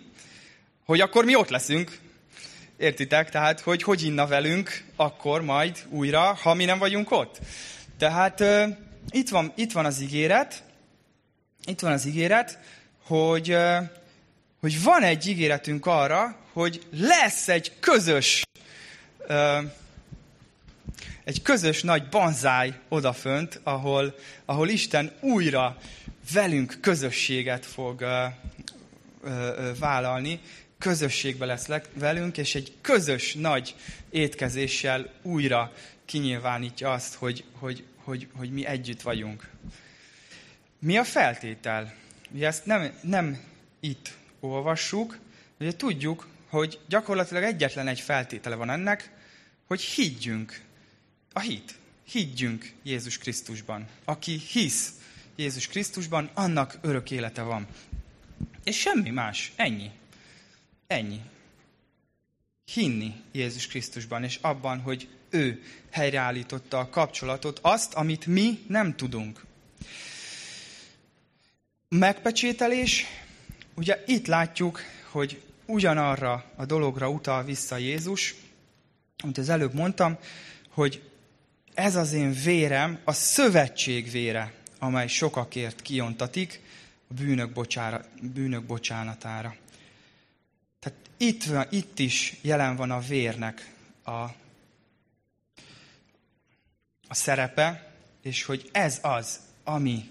hogy akkor mi ott leszünk. Értitek? Tehát, hogy hogy inna velünk akkor majd újra, ha mi nem vagyunk ott. Tehát uh, itt, van, itt van az ígéret, itt van az ígéret, hogy, hogy van egy ígéretünk arra, hogy lesz egy közös, egy közös nagy banzáj odafönt, ahol, ahol Isten újra velünk közösséget fog vállalni, közösségbe lesz velünk, és egy közös nagy étkezéssel újra kinyilvánítja azt, hogy, hogy, hogy, hogy mi együtt vagyunk. Mi a feltétel? Ugye ezt nem, nem itt olvassuk, ugye tudjuk, hogy gyakorlatilag egyetlen egy feltétele van ennek, hogy higgyünk. A hit. Higgyünk Jézus Krisztusban. Aki hisz Jézus Krisztusban, annak örök élete van. És semmi más. Ennyi. Ennyi. Hinni Jézus Krisztusban, és abban, hogy ő helyreállította a kapcsolatot, azt, amit mi nem tudunk. Megpecsételés, ugye itt látjuk, hogy ugyanarra a dologra utal vissza Jézus, amit az előbb mondtam, hogy ez az én vérem, a szövetség vére, amely sokakért kiontatik a bűnök, bocsára, bűnök bocsánatára. Itt, itt is jelen van a vérnek a, a szerepe, és hogy ez az, ami,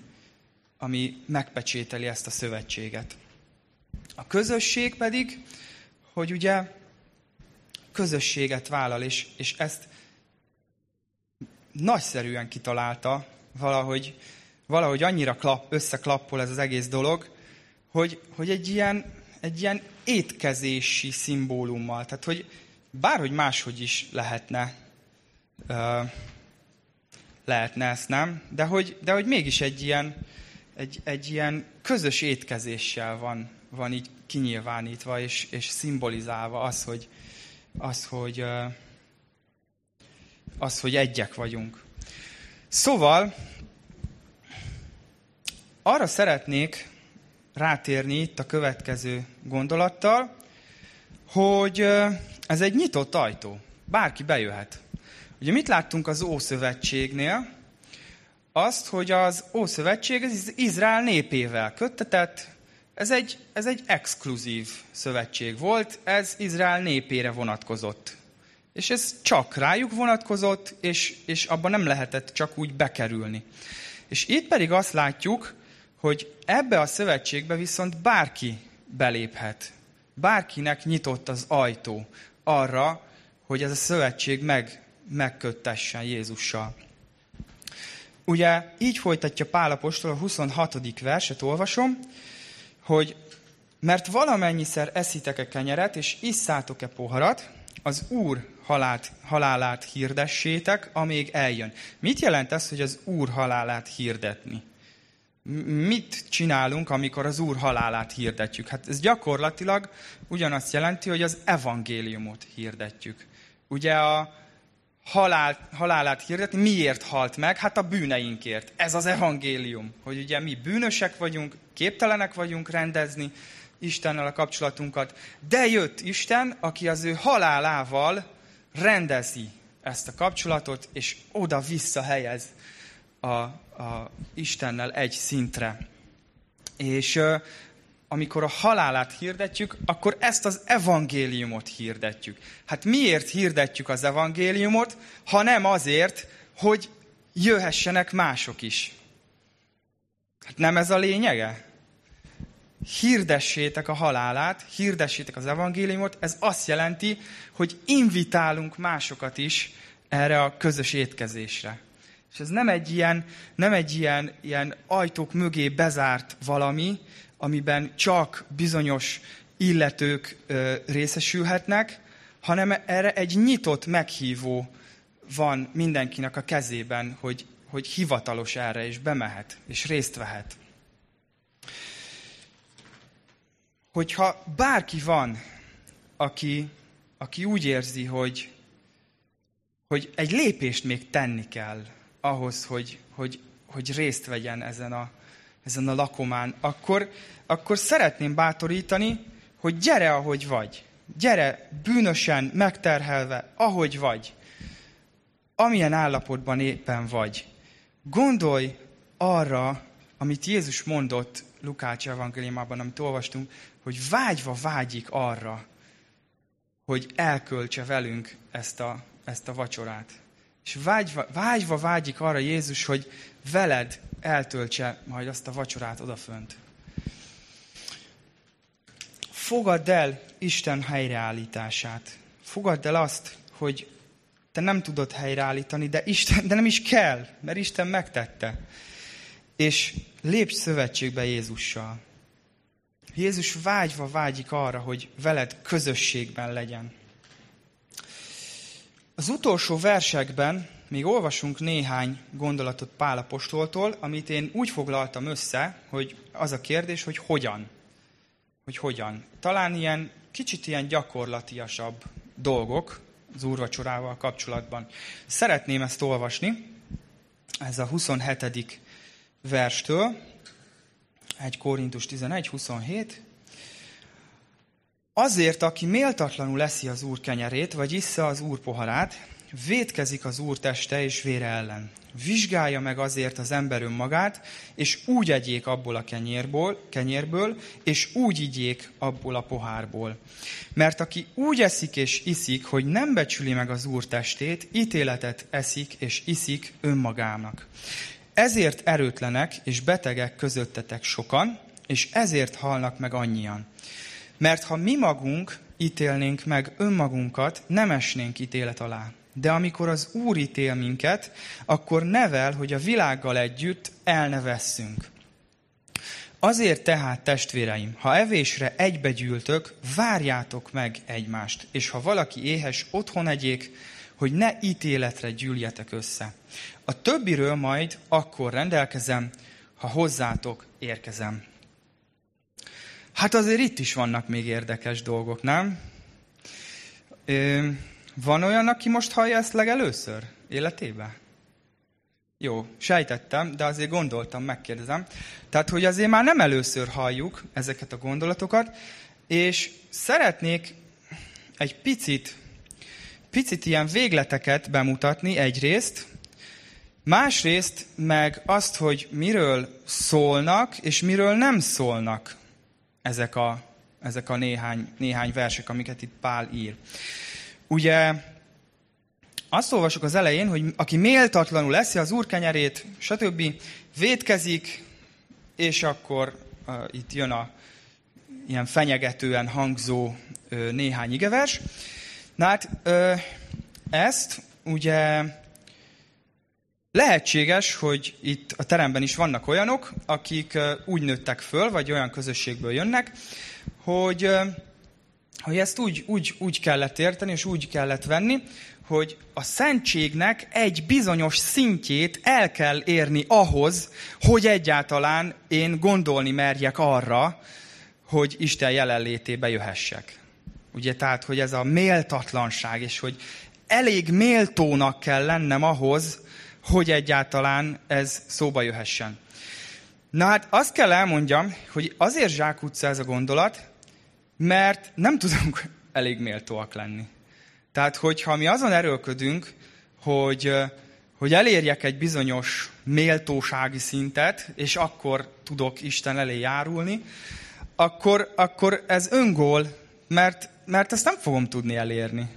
ami megpecsételi ezt a szövetséget. A közösség pedig, hogy ugye közösséget vállal, és, és ezt nagyszerűen kitalálta, valahogy, valahogy annyira klap, összeklappol ez az egész dolog, hogy, hogy egy, ilyen, egy ilyen étkezési szimbólummal, tehát hogy bárhogy máshogy is lehetne, uh, lehetne ezt, nem? De hogy, de hogy mégis egy ilyen, egy, egy ilyen közös étkezéssel van, van így kinyilvánítva és, és szimbolizálva az, hogy, az, hogy, az, hogy egyek vagyunk. Szóval arra szeretnék rátérni itt a következő gondolattal, hogy ez egy nyitott ajtó. Bárki bejöhet. Ugye mit láttunk az Ószövetségnél? Azt, hogy az Ószövetség az Izrael népével köttetett, ez egy, ez egy exkluzív szövetség volt, ez Izrael népére vonatkozott. És ez csak rájuk vonatkozott, és, és abban nem lehetett csak úgy bekerülni. És itt pedig azt látjuk, hogy ebbe a szövetségbe viszont bárki beléphet. Bárkinek nyitott az ajtó arra, hogy ez a szövetség meg, megköttessen Jézussal. Ugye így folytatja Pálapostól a 26. verset, olvasom, hogy mert valamennyiszer eszitek-e kenyeret, és isszátok-e poharat, az Úr halált, halálát hirdessétek, amíg eljön. Mit jelent ez, hogy az Úr halálát hirdetni? Mit csinálunk, amikor az Úr halálát hirdetjük? Hát ez gyakorlatilag ugyanazt jelenti, hogy az evangéliumot hirdetjük. Ugye a halál, halálát hirdetni, miért halt meg? Hát a bűneinkért. Ez az evangélium, hogy ugye mi bűnösek vagyunk, képtelenek vagyunk rendezni Istennel a kapcsolatunkat, de jött Isten, aki az ő halálával rendezi ezt a kapcsolatot, és oda-vissza helyez a, a Istennel egy szintre. És amikor a halálát hirdetjük, akkor ezt az evangéliumot hirdetjük. Hát miért hirdetjük az evangéliumot, ha nem azért, hogy jöhessenek mások is? Hát nem ez a lényege? Hirdessétek a halálát, hirdessétek az evangéliumot, ez azt jelenti, hogy invitálunk másokat is erre a közös étkezésre. És ez nem egy ilyen, nem egy ilyen, ilyen ajtók mögé bezárt valami, amiben csak bizonyos illetők ö, részesülhetnek, hanem erre egy nyitott meghívó van mindenkinek a kezében, hogy, hogy hivatalos erre, és bemehet, és részt vehet. Hogyha bárki van, aki, aki úgy érzi, hogy, hogy egy lépést még tenni kell ahhoz, hogy, hogy, hogy részt vegyen ezen a, ezen a lakomán, akkor, akkor szeretném bátorítani, hogy gyere, ahogy vagy. Gyere bűnösen, megterhelve, ahogy vagy. Amilyen állapotban éppen vagy. Gondolj arra, amit Jézus mondott Lukács evangéliumában, amit olvastunk, hogy vágyva vágyik arra, hogy elköltse velünk ezt a, ezt a vacsorát. És vágyva, vágyva vágyik arra Jézus, hogy veled eltöltse majd azt a vacsorát odafönt. Fogadd el Isten helyreállítását. Fogadd el azt, hogy te nem tudod helyreállítani, de, Isten, de nem is kell, mert Isten megtette. És lépj szövetségbe Jézussal. Jézus vágyva vágyik arra, hogy veled közösségben legyen. Az utolsó versekben még olvasunk néhány gondolatot Pálapostoltól, amit én úgy foglaltam össze, hogy az a kérdés, hogy hogyan. Hogy hogyan. Talán ilyen kicsit ilyen gyakorlatiasabb dolgok az úrvacsorával kapcsolatban. Szeretném ezt olvasni, ez a 27. verstől, 1 Korintus 11, 27. Azért, aki méltatlanul eszi az úr kenyerét, vagy issza az úr poharát, vétkezik az úr teste és vére ellen. Vizsgálja meg azért az ember önmagát, és úgy egyék abból a kenyérből, kenyérből, és úgy igyék abból a pohárból. Mert aki úgy eszik és iszik, hogy nem becsüli meg az úr testét, ítéletet eszik és iszik önmagának. Ezért erőtlenek és betegek közöttetek sokan, és ezért halnak meg annyian. Mert ha mi magunk ítélnénk meg önmagunkat, nem esnénk ítélet alá. De amikor az Úr ítél minket, akkor nevel, hogy a világgal együtt elnevesszünk. Azért tehát, testvéreim, ha evésre egybegyűltök, várjátok meg egymást, és ha valaki éhes, otthon egyék, hogy ne ítéletre gyűljetek össze. A többiről majd akkor rendelkezem, ha hozzátok érkezem. Hát azért itt is vannak még érdekes dolgok, nem? Ö, van olyan, aki most hallja ezt legelőször életében? Jó, sejtettem, de azért gondoltam, megkérdezem. Tehát, hogy azért már nem először halljuk ezeket a gondolatokat, és szeretnék egy picit, picit ilyen végleteket bemutatni egyrészt, másrészt meg azt, hogy miről szólnak, és miről nem szólnak ezek a, ezek a néhány, néhány versek, amiket itt Pál ír. Ugye azt olvasok az elején, hogy aki méltatlanul eszi az úr kenyerét, stb. védkezik, és akkor uh, itt jön a ilyen fenyegetően hangzó uh, néhány igevers. Na hát uh, ezt ugye lehetséges, hogy itt a teremben is vannak olyanok, akik úgy nőttek föl, vagy olyan közösségből jönnek, hogy hogy ezt úgy, úgy, úgy kellett érteni, és úgy kellett venni, hogy a szentségnek egy bizonyos szintjét el kell érni ahhoz, hogy egyáltalán én gondolni merjek arra, hogy Isten jelenlétébe jöhessek. Ugye, tehát, hogy ez a méltatlanság, és hogy elég méltónak kell lennem ahhoz, hogy egyáltalán ez szóba jöhessen. Na hát azt kell elmondjam, hogy azért zsákutca ez a gondolat, mert nem tudunk elég méltóak lenni. Tehát, hogyha mi azon erőlködünk, hogy, hogy elérjek egy bizonyos méltósági szintet, és akkor tudok Isten elé járulni, akkor, akkor ez öngól, mert, mert ezt nem fogom tudni elérni.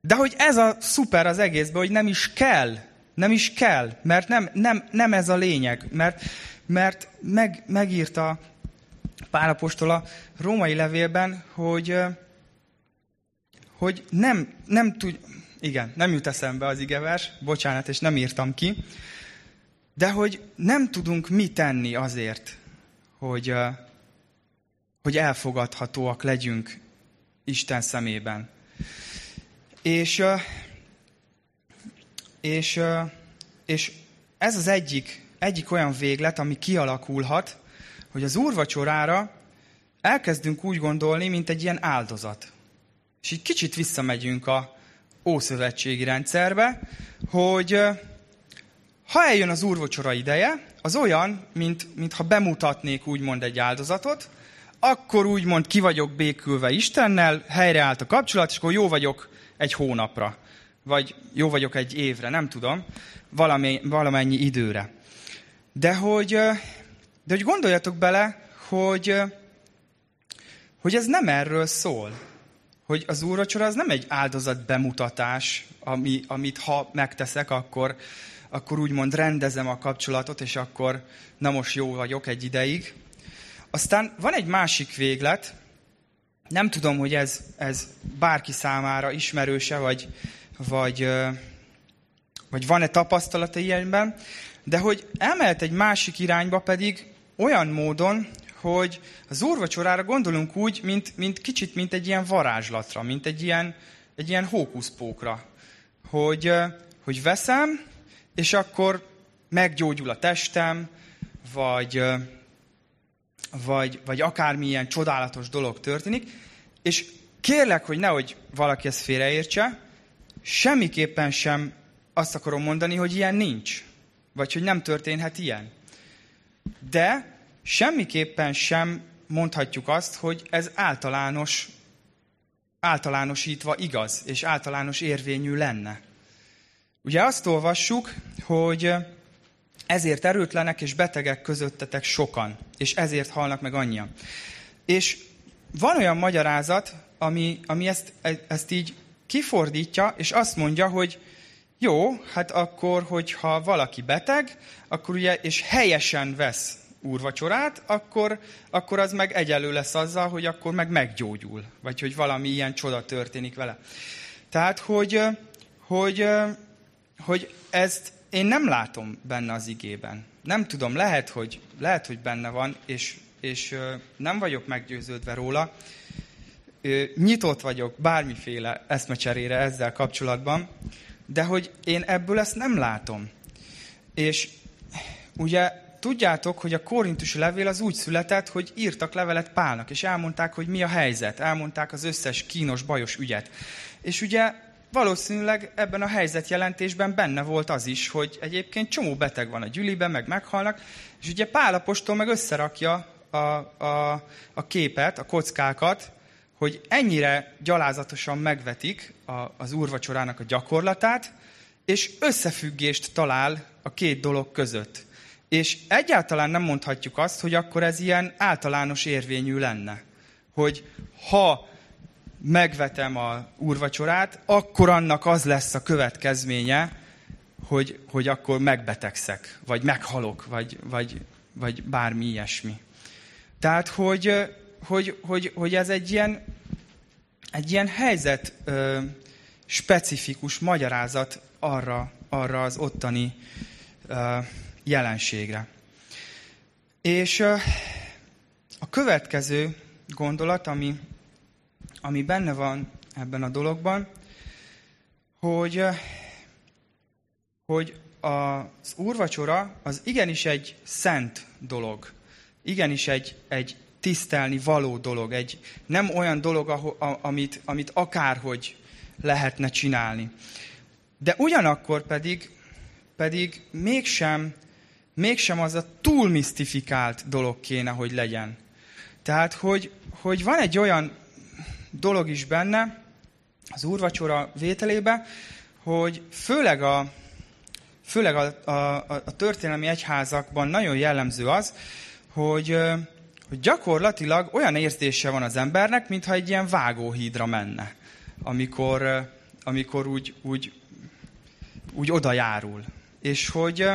De hogy ez a szuper az egészben, hogy nem is kell, nem is kell, mert nem, nem, nem ez a lényeg, mert, mert meg, megírta Pálapostól a római levélben, hogy, hogy nem, nem tud, igen, nem jut eszembe az igevers, bocsánat, és nem írtam ki, de hogy nem tudunk mi tenni azért, hogy, hogy elfogadhatóak legyünk Isten szemében. És, és, és ez az egyik, egyik olyan véglet, ami kialakulhat, hogy az úrvacsorára elkezdünk úgy gondolni, mint egy ilyen áldozat. És így kicsit visszamegyünk a ószövetségi rendszerbe, hogy ha eljön az úrvacsora ideje, az olyan, mint, mintha bemutatnék úgymond egy áldozatot, akkor úgymond ki vagyok békülve Istennel, helyreállt a kapcsolat, és akkor jó vagyok egy hónapra, vagy jó vagyok egy évre, nem tudom, valamennyi, valamennyi időre. De hogy de hogy gondoljatok bele, hogy, hogy ez nem erről szól. Hogy az úrvacsora az nem egy áldozat bemutatás, ami, amit ha megteszek, akkor, akkor úgymond rendezem a kapcsolatot, és akkor na most jó vagyok egy ideig. Aztán van egy másik véglet, nem tudom, hogy ez, ez bárki számára ismerőse, vagy, vagy, vagy van-e tapasztalata ilyenben, de hogy elmehet egy másik irányba pedig olyan módon, hogy az úrvacsorára gondolunk úgy, mint, mint kicsit, mint egy ilyen varázslatra, mint egy ilyen, egy ilyen hókuszpókra. Hogy, hogy veszem, és akkor meggyógyul a testem, vagy, vagy, vagy akármilyen csodálatos dolog történik, és kérlek, hogy nehogy valaki ezt félreértse, semmiképpen sem azt akarom mondani, hogy ilyen nincs, vagy hogy nem történhet ilyen. De semmiképpen sem mondhatjuk azt, hogy ez általános, általánosítva igaz, és általános érvényű lenne. Ugye azt olvassuk, hogy ezért erőtlenek és betegek közöttetek sokan, és ezért halnak meg annyian. És van olyan magyarázat, ami, ami ezt, ezt így kifordítja, és azt mondja, hogy jó, hát akkor, hogyha valaki beteg, akkor ugye, és helyesen vesz úrvacsorát, akkor, akkor az meg egyelő lesz azzal, hogy akkor meg meggyógyul, vagy hogy valami ilyen csoda történik vele. Tehát, hogy, hogy, hogy ezt én nem látom benne az igében. Nem tudom, lehet, hogy, lehet, hogy benne van, és, és nem vagyok meggyőződve róla. Nyitott vagyok bármiféle eszmecserére ezzel kapcsolatban, de hogy én ebből ezt nem látom. És ugye tudjátok, hogy a korintusi levél az úgy született, hogy írtak levelet Pálnak, és elmondták, hogy mi a helyzet, elmondták az összes kínos, bajos ügyet. És ugye valószínűleg ebben a helyzetjelentésben benne volt az is, hogy egyébként csomó beteg van a gyüliben, meg meghalnak, és ugye Pálapostól meg összerakja a, a, a képet, a kockákat, hogy ennyire gyalázatosan megvetik a, az úrvacsorának a gyakorlatát, és összefüggést talál a két dolog között. És egyáltalán nem mondhatjuk azt, hogy akkor ez ilyen általános érvényű lenne. Hogy ha megvetem a úrvacsorát, akkor annak az lesz a következménye, hogy, hogy akkor megbetegszek, vagy meghalok, vagy, vagy, vagy bármi ilyesmi. Tehát, hogy, hogy, hogy, hogy ez egy ilyen, egy ilyen helyzet ö, specifikus magyarázat arra, arra az ottani ö, jelenségre. És ö, a következő gondolat, ami, ami benne van ebben a dologban, hogy, hogy az úrvacsora az igenis egy szent dolog. Igenis egy, egy tisztelni való dolog. Egy, nem olyan dolog, ahol, amit, amit akárhogy lehetne csinálni. De ugyanakkor pedig, pedig mégsem, mégsem az a túl misztifikált dolog kéne, hogy legyen. Tehát, hogy, hogy van egy olyan dolog is benne, az úrvacsora vételébe, hogy főleg a, főleg a, a, a történelmi egyházakban nagyon jellemző az, hogy, hogy gyakorlatilag olyan érzése van az embernek, mintha egy ilyen vágóhídra menne, amikor, amikor úgy, úgy, úgy oda járul. És hogy,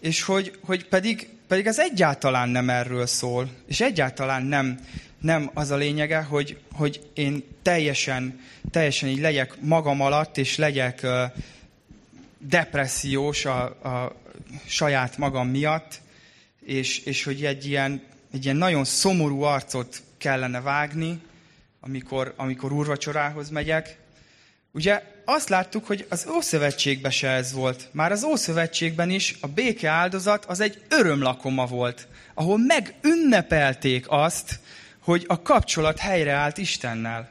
és hogy, hogy pedig, pedig ez egyáltalán nem erről szól, és egyáltalán nem, nem az a lényege, hogy, hogy én teljesen, teljesen így legyek magam alatt, és legyek depressziós a, a saját magam miatt, és, és hogy egy ilyen, egy ilyen nagyon szomorú arcot kellene vágni, amikor, amikor úrvacsorához megyek. Ugye azt láttuk, hogy az Ószövetségben se ez volt. Már az Ószövetségben is a béke áldozat az egy örömlakoma volt, ahol megünnepelték azt, hogy a kapcsolat helyreállt Istennel.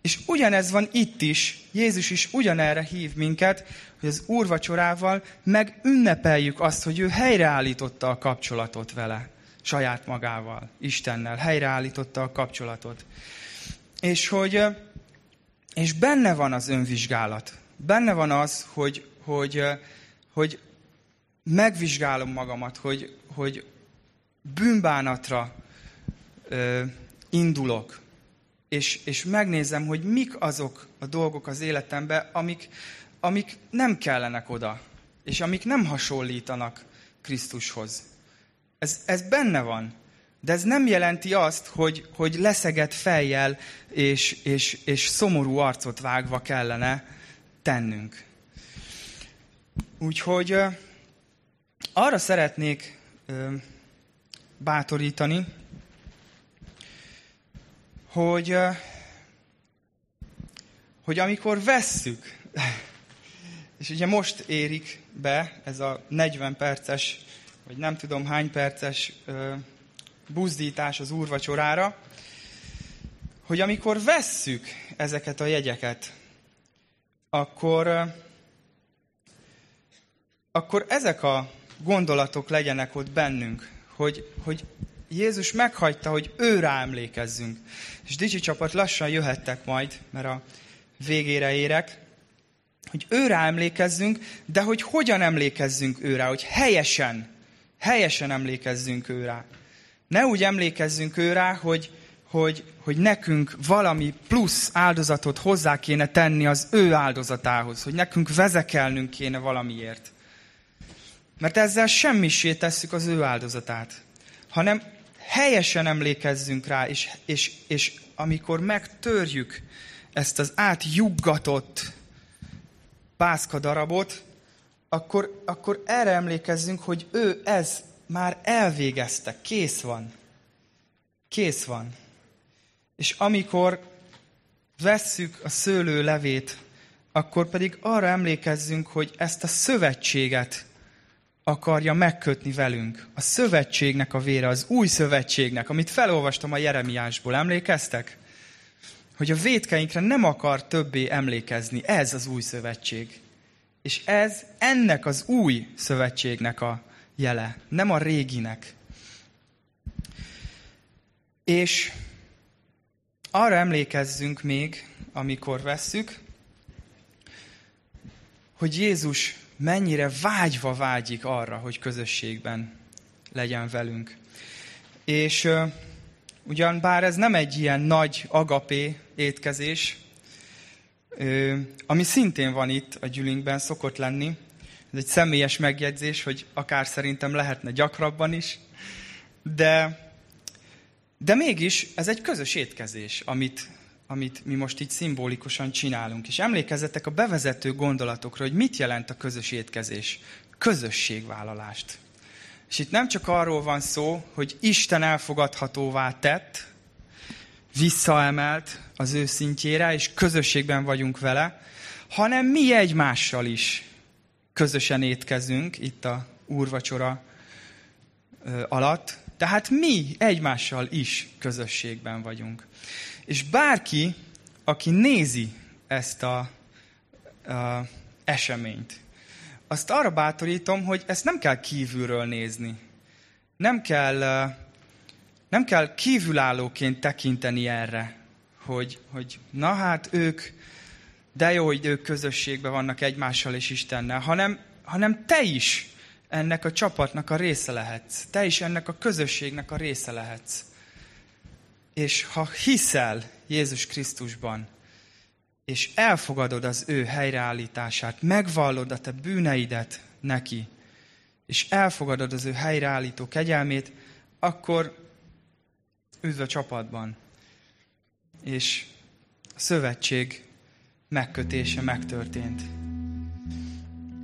És ugyanez van itt is. Jézus is ugyanerre hív minket, hogy az úrvacsorával megünnepeljük azt, hogy ő helyreállította a kapcsolatot vele, saját magával, Istennel. Helyreállította a kapcsolatot. És hogy és benne van az önvizsgálat. Benne van az, hogy, hogy, hogy megvizsgálom magamat, hogy, hogy bűnbánatra ö, indulok, és, és megnézem, hogy mik azok a dolgok az életemben, amik, amik nem kellenek oda, és amik nem hasonlítanak Krisztushoz. Ez, ez benne van. De ez nem jelenti azt, hogy, hogy leszegett fejjel és, és, és szomorú arcot vágva kellene tennünk. Úgyhogy arra szeretnék bátorítani, hogy, hogy amikor vesszük, és ugye most érik be ez a 40 perces, vagy nem tudom hány perces buzdítás az úrvacsorára, hogy amikor vesszük ezeket a jegyeket, akkor, akkor ezek a gondolatok legyenek ott bennünk, hogy, hogy Jézus meghagyta, hogy ő emlékezzünk. És Dicsi csapat lassan jöhettek majd, mert a végére érek, hogy őre emlékezzünk, de hogy hogyan emlékezzünk őre, hogy helyesen, helyesen emlékezzünk őre. Ne úgy emlékezzünk őre, hogy, hogy, hogy nekünk valami plusz áldozatot hozzá kéne tenni az ő áldozatához, hogy nekünk vezekelnünk kéne valamiért. Mert ezzel semmisé tesszük az ő áldozatát, hanem helyesen emlékezzünk rá, és, és, és amikor megtörjük ezt az átjuggatott pászka darabot, akkor, akkor erre emlékezzünk, hogy ő ez már elvégezte, kész van. Kész van. És amikor vesszük a szőlő levét, akkor pedig arra emlékezzünk, hogy ezt a szövetséget akarja megkötni velünk. A szövetségnek a vére, az új szövetségnek, amit felolvastam a Jeremiásból. Emlékeztek? Hogy a védkeinkre nem akar többé emlékezni. Ez az új szövetség. És ez ennek az új szövetségnek a jele, nem a réginek. És arra emlékezzünk még, amikor vesszük, hogy Jézus mennyire vágyva vágyik arra, hogy közösségben legyen velünk. És ugyan bár ez nem egy ilyen nagy agapé étkezés, ami szintén van itt a gyűlinkben, szokott lenni, ez egy személyes megjegyzés, hogy akár szerintem lehetne gyakrabban is, de, de mégis ez egy közös étkezés, amit amit mi most így szimbolikusan csinálunk. És emlékezzetek a bevezető gondolatokra, hogy mit jelent a közös étkezés. Közösségvállalást. És itt nem csak arról van szó, hogy Isten elfogadhatóvá tett, visszaemelt az ő szintjére, és közösségben vagyunk vele, hanem mi egymással is közösen étkezünk itt a úrvacsora alatt. Tehát mi egymással is közösségben vagyunk. És bárki, aki nézi ezt a, a eseményt, azt arra bátorítom, hogy ezt nem kell kívülről nézni. Nem kell, nem kell kívülállóként tekinteni erre, hogy, hogy na hát ők, de jó, hogy ők közösségben vannak egymással és Istennel, hanem, hanem te is ennek a csapatnak a része lehetsz. Te is ennek a közösségnek a része lehetsz. És ha hiszel Jézus Krisztusban, és elfogadod az ő helyreállítását, megvallod a te bűneidet neki, és elfogadod az ő helyreállító kegyelmét, akkor üdv a csapatban. És a szövetség megkötése megtörtént.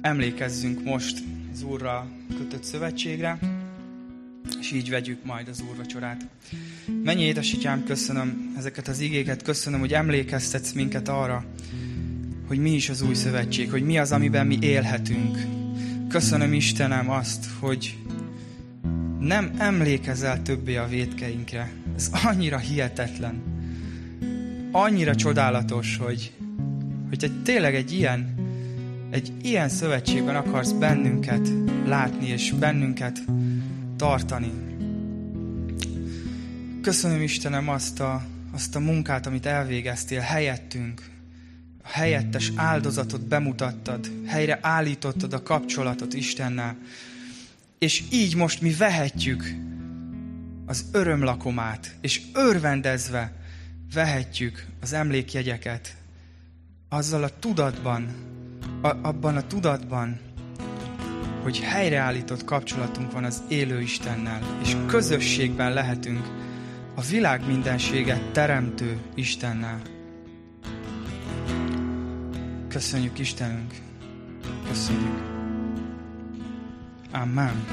Emlékezzünk most az Úrra kötött szövetségre, és így vegyük majd az úrvacsorát. Mennyi édesítyám, köszönöm ezeket az igéket, köszönöm, hogy emlékeztetsz minket arra, hogy mi is az új szövetség, hogy mi az, amiben mi élhetünk. Köszönöm Istenem azt, hogy nem emlékezel többé a védkeinkre. Ez annyira hihetetlen. Annyira csodálatos, hogy, hogy egy, tényleg egy ilyen, egy ilyen szövetségben akarsz bennünket látni, és bennünket tartani. Köszönöm Istenem azt a, azt a munkát, amit elvégeztél helyettünk. A helyettes áldozatot bemutattad, helyre állítottad a kapcsolatot Istennel. És így most mi vehetjük az örömlakomát, és örvendezve vehetjük az emlékjegyeket azzal a tudatban, a, abban a tudatban, hogy helyreállított kapcsolatunk van az élő Istennel, és közösségben lehetünk a világ mindenséget teremtő Istennel. Köszönjük Istenünk! Köszönjük! Amen!